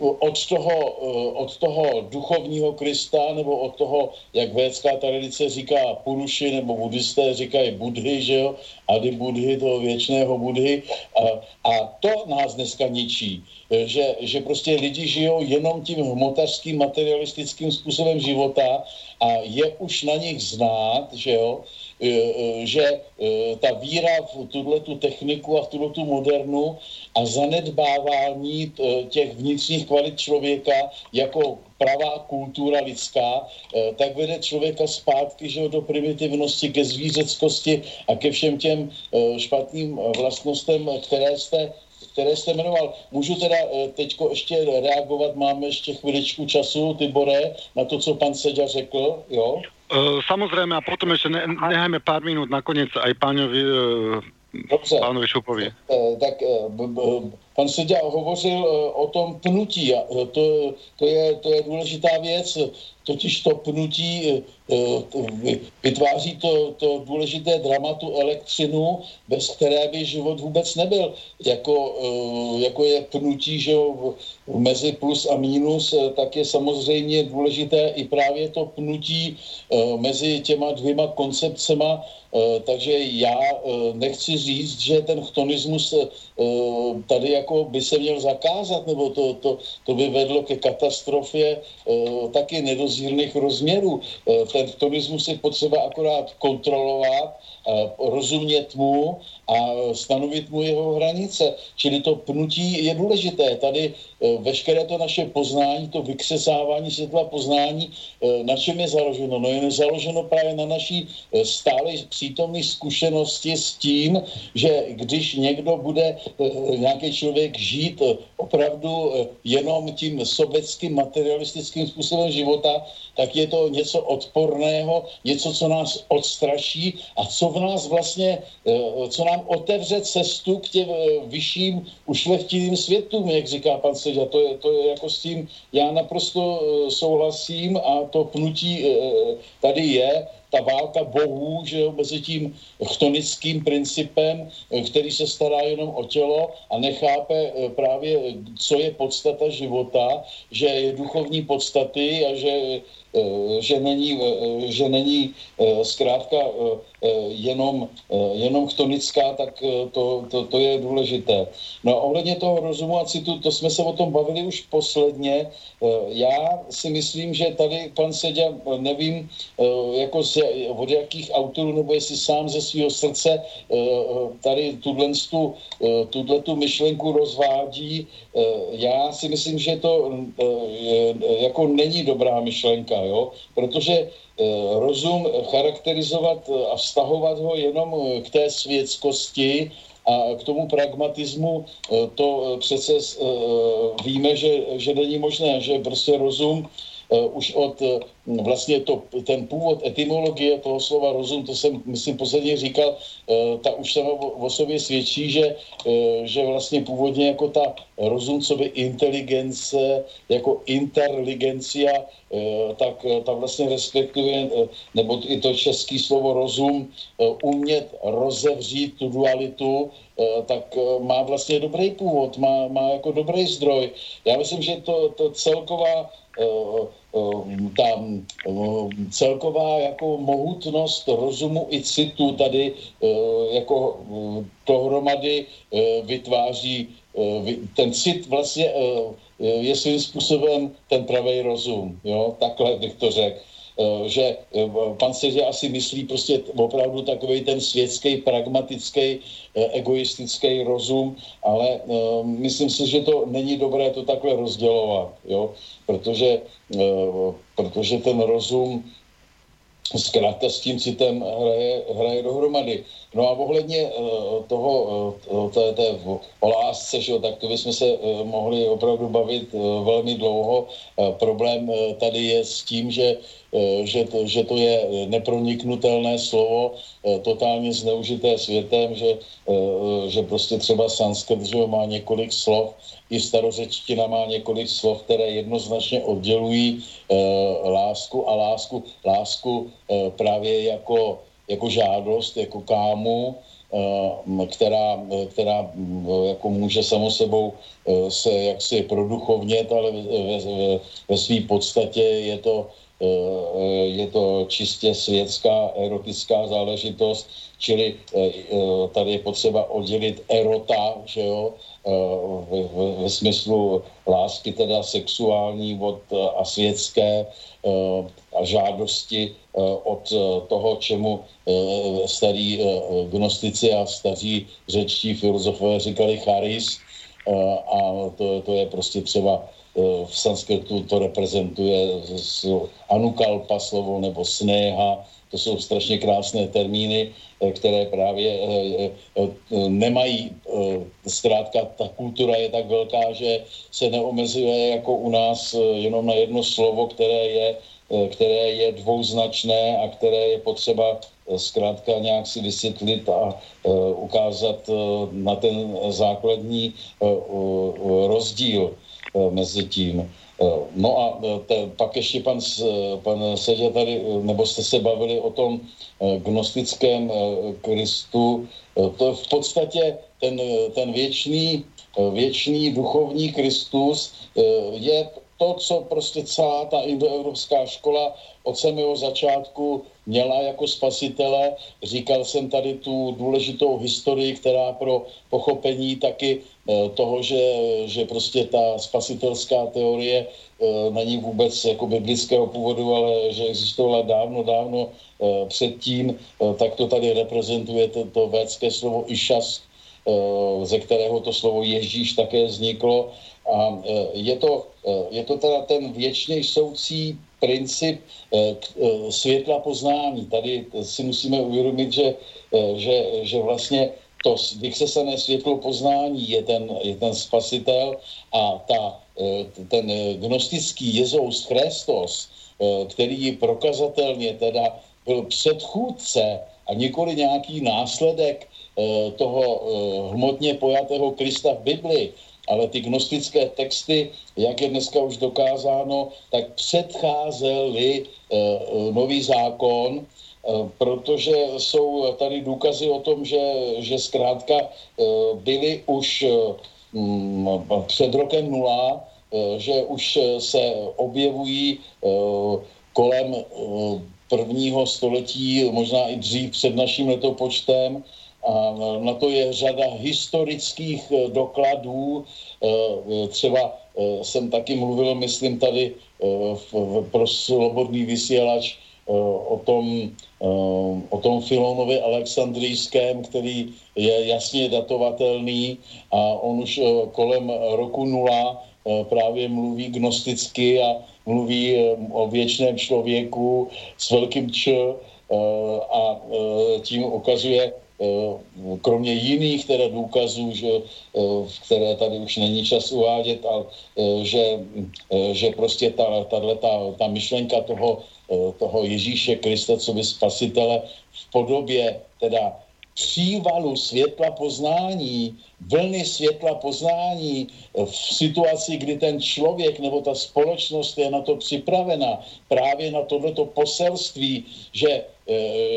od toho, eh, od toho duchovního Krista, nebo od toho, jak védská tradice říká Puruši, nebo buddhisté říkají Budhy, že jo, Ady Budhy, toho věčného Budhy. A, a to nás dneska ničí. Že, že prostě lidi žijou jenom tím hmotařským, materialistickým způsobem života a je už na nich znát, že jo, E, e, že e, ta víra v tuhle tu techniku a v tuhle tu modernu a zanedbávání těch vnitřních kvalit člověka jako pravá kultura lidská, tak vede člověka zpátky že do primitivnosti, ke zvířeckosti a ke všem těm špatným vlastnostem, které jste které jste jmenoval. Můžu teda teď ještě reagovat, máme ještě chviličku času, Tibore, na to, co pan Seďa řekl, jo? samozrejme, a potom ešte ne, nechajme pár minút nakoniec aj pánovi, Dobře. pánovi Šupovi. Tak pan Seďa hovořil o tom pnutí. To, to, je, to je důležitá věc, totiž to pnutí vytváří to, to důležité dramatu elektřinu, bez které by život vůbec nebyl. Jako, jako je pnutí že mezi plus a mínus, tak je samozřejmě důležité i právě to pnutí mezi těma dvěma koncepcema, takže já nechci říct, že ten chtonismus tady jako by se měl zakázat, nebo to, to, to by vedlo ke katastrofě taky nedozírných rozměrů. Ten chtonismus je potřeba akorát kontrolovat, rozumět mu a stanovit mu jeho hranice. Čili to pnutí je důležité. Tady veškeré to naše poznání, to vykřesávání světla poznání, na čem je založeno? No je založeno právě na naší stále přítomné zkušenosti s tím, že když někdo bude nějaký člověk žít opravdu jenom tím sobeckým materialistickým způsobem života, tak je to něco odporného, něco, co nás odstraší a co v nás vlastně, co nám otevře cestu k těm vyšším ušlechtilým světům, jak říká pan Seďa. To je, to je jako s tím, já naprosto souhlasím a to pnutí tady je ta válka bohů, že jo, mezi tím chtonickým principem, který se stará jenom o tělo a nechápe právě, co je podstata života, že je duchovní podstaty a že Eh, že není, eh, že není eh, zkrátka jenom, jenom chtonická, tak to, to, to je důležité. No a ohledně toho rozumu a citu, to jsme se o tom bavili už posledně. Já si myslím, že tady pan Seďa, nevím, jako se, od jakých autorů, nebo jestli sám ze svého srdce tady tuhle tu myšlenku rozvádí. Já si myslím, že to jako není dobrá myšlenka jo? protože e, rozum charakterizovat a vztahovat ho jenom eh, k té světskosti a k tomu pragmatismu, to přece víme, že, že není možné, že prostě rozum už od vlastně to, ten původ etymologie toho slova rozum, to jsem, myslím, posledně říkal, ta už sama o sobě svědčí, že, že vlastně původně jako ta rozum, co by inteligence, jako interligencia, tak ta vlastně respektuje, nebo i to české slovo rozum, umět rozevřít tu dualitu, tak má vlastně dobrý původ, má, má jako dobrý zdroj. Já myslím, že to, to celková ta celková jako mohutnost rozumu i citu tady jako dohromady vytváří ten cit vlastně je svým způsobem ten pravý rozum, jo, takhle bych to řekl. Eh, že eh, pan Sežia asi myslí prostě opravdu takový ten světský, pragmatický, eh, egoistický rozum, ale myslím si, že to není dobré to takhle rozdělovat, jo? Protože, protože ten rozum zkrátka s tím citem hraje, hraje dohromady. No a ohledně toho, té, té, o lásce, že, tak to bychom se mohli opravdu bavit velmi dlouho. Problém tady je s tím, že Eh, že to, že to je neproniknutelné slovo, eh, totálně zneužité světem, že, eh, že prostě třeba sanskrt že má několik slov, i starořečtina má několik slov, které jednoznačně oddělují lásku a lásku, lásku právě jako, jako žádost, jako kámu, která, která jako může samo sebou se jaksi produchovnět, ale ve, ve, ve své podstatě je to Eh, je to čistě světská erotická záležitost, čili eh, eh, tady je potřeba oddělit erota, že jo, ve, ve smyslu lásky teda sexuální od, a světské a žádosti od toho, čemu starý gnostici a staří řečtí filozofové říkali charis a to, to je prostě třeba Eh, v sanskrtu to reprezentuje anukalpa slovo nebo snéha, to jsou strašně krásné termíny, eh, které právě eh, nemají, zkrátka ta kultura je tak velká, že se neomezuje jako u nás jenom na jedno slovo, které je které je dvouznačné a které je potřeba zkrátka nějak si vysvětlit a ukázat na ten základní rozdíl mezi tím. No a te, pak ještě pan, pan Sedě tady, nebo jste se bavili o tom gnostickém Kristu. To je v podstatě ten, ten věčný, věčný duchovní Kristus je to, co prostě celá ta indoevropská škola od samého začátku měla jako spasitele. Říkal jsem tady tu důležitou historii, která pro pochopení taky eh, toho, že, že prostě ta spasitelská teorie eh, není vůbec jako biblického původu, ale že existovala dávno, dávno eh, předtím, tak to tady reprezentuje to, to védské slovo Išas, ze kterého to slovo Ježíš také vzniklo. A je to, je to teda ten věčně soucí princip světla poznání. Tady si musíme uvědomit, že, že, že vlastně to vyksesené světlo poznání je ten, je ten spasitel a ta, ten gnostický Jezous Christos, který prokazatelně teda byl předchůdce a nikoli nějaký následek toho hmotně pojatého Krista v Bibli, ale ty gnostické texty, jak je dneska už dokázáno, tak předcházely nový zákon, protože jsou tady důkazy o tom, že, že zkrátka uh, byly už um, před rokem nula, že už se objevují kolem prvního století, možná i dřív před naším letopočtem, a na to je řada historických eh, dokladů. Eh, třeba eh, jsem taky mluvil, myslím tady pro slobodný vysílač o tom, o tom Filonovi Alexandrijském, který je jasně datovatelný a on už kolem roku nula právě mluví gnosticky a mluví o věčném člověku s velkým č a tím ukazuje Eh, kromě jiných teda důkazů, že, eh, které tady už není čas uvádět, ale eh, že, že prostě ta, tato, ta, ta myšlenka toho, toho Ježíše Krista, co by spasitele v podobě teda přívalu světla poznání, vlny světla poznání v situaci, kdy ten člověk nebo ta společnost je na to připravena, právě na tohleto poselství, že Eh,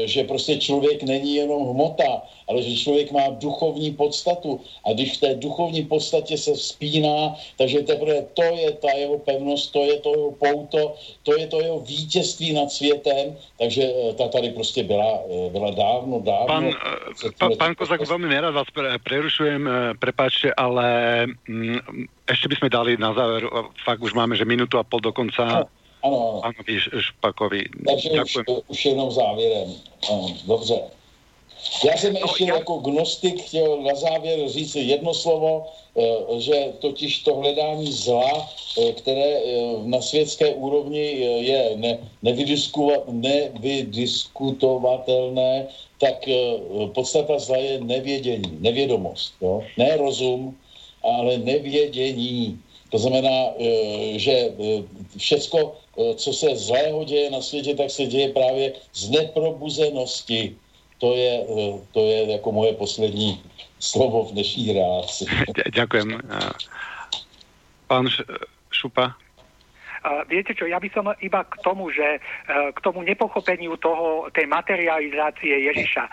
že prostě člověk není jenom hmota, ale že člověk má duchovní podstatu a když v té duchovní podstatě se vzpíná, takže teprve to je ta jeho pevnost, to je to jeho pouto, to je to jeho vítězství nad světem, takže eh, ta tady prostě byla, eh, byla dávno, dávno. Pán, pán Kozak, veľmi nerad vás prerušujem, prepáčte, ale mm, ešte by sme dali na záver, fakt už máme, že minútu a pol do konca. Ano, ano. Špakovi. Takže už, už jenom závěrem. Ano, dobře. Já jsem no, ještě já... jako gnostik chtěl na závěr říct jedno slovo, eh, že totiž to hledání zla, eh, které eh, na světské úrovni je ne, nevydiskutovatelné, tak podstata zla je nevědění, nevědomost. Jo? Ne rozum, ale nevědění. To znamená, že všecko co se zlého děje na světě, tak se děje právě z neprobuzenosti. To je, eh, to je jako moje poslední slovo v dnešní reakci. Ďakujem. Pán Šupa? Viete čo, ja by som iba k tomu, že eh, k tomu nepochopeniu toho, tej materializácie Ježiša.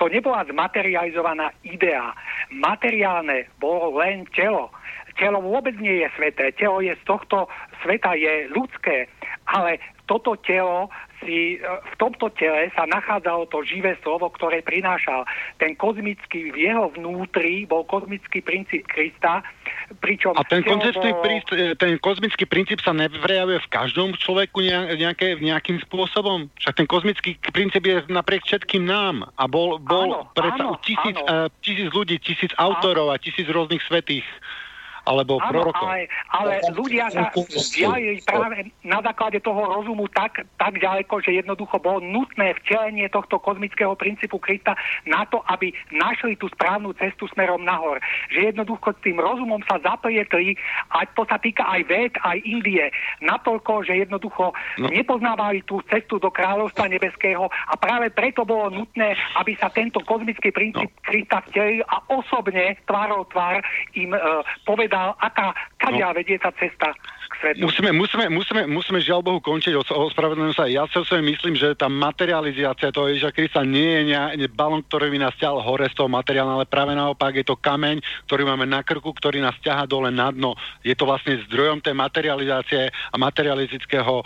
To nebola zmaterializovaná idea. Materiálne bolo len telo telo vôbec nie je sveté. Telo je z tohto sveta je ľudské, ale toto telo si, e, v tomto tele sa nachádzalo to živé slovo, ktoré prinášal. Ten kozmický, v jeho vnútri bol kozmický princíp Krista, pričom... A ten, konceptný bolo... príst, e, ten kozmický princíp sa nevrejavuje v každom človeku nejaké, nejakým spôsobom? Však ten kozmický princíp je napriek všetkým nám a bol, bol áno, áno, tisíc, áno. Uh, tisíc ľudí, tisíc autorov a tisíc rôznych svetých alebo Áno, prorokov. Ale, ale ľudia sa vzdialili práve na základe toho rozumu tak, tak ďaleko, že jednoducho bolo nutné vtelenie tohto kozmického princípu Krista na to, aby našli tú správnu cestu smerom nahor. Že jednoducho s tým rozumom sa zaplietli, a to sa týka aj ved, aj Indie, natoľko, že jednoducho no. nepoznávali tú cestu do kráľovstva nebeského a práve preto bolo nutné, aby sa tento kozmický princíp no. Krista vtelil a osobne tvárou tvár im e, povedal, aká, kadia no. vedie tá cesta Musíme, musíme, musíme, musíme žiaľ Bohu končiť, ospravedlňujem sa. Ja sa si myslím, že tá materializácia toho Ježa Krista nie je ne, balon, ktorý by nás ťahal hore z toho materiálu, ale práve naopak je to kameň, ktorý máme na krku, ktorý nás ťaha dole na dno. Je to vlastne zdrojom tej materializácie a materialistického e,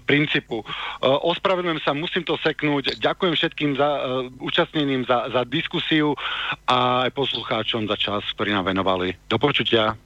princípu. E, ospravedlňujem sa, musím to seknúť. Ďakujem všetkým za, e, účastneným za, za diskusiu a aj poslucháčom za čas, ktorý nám venovali. Do počutia.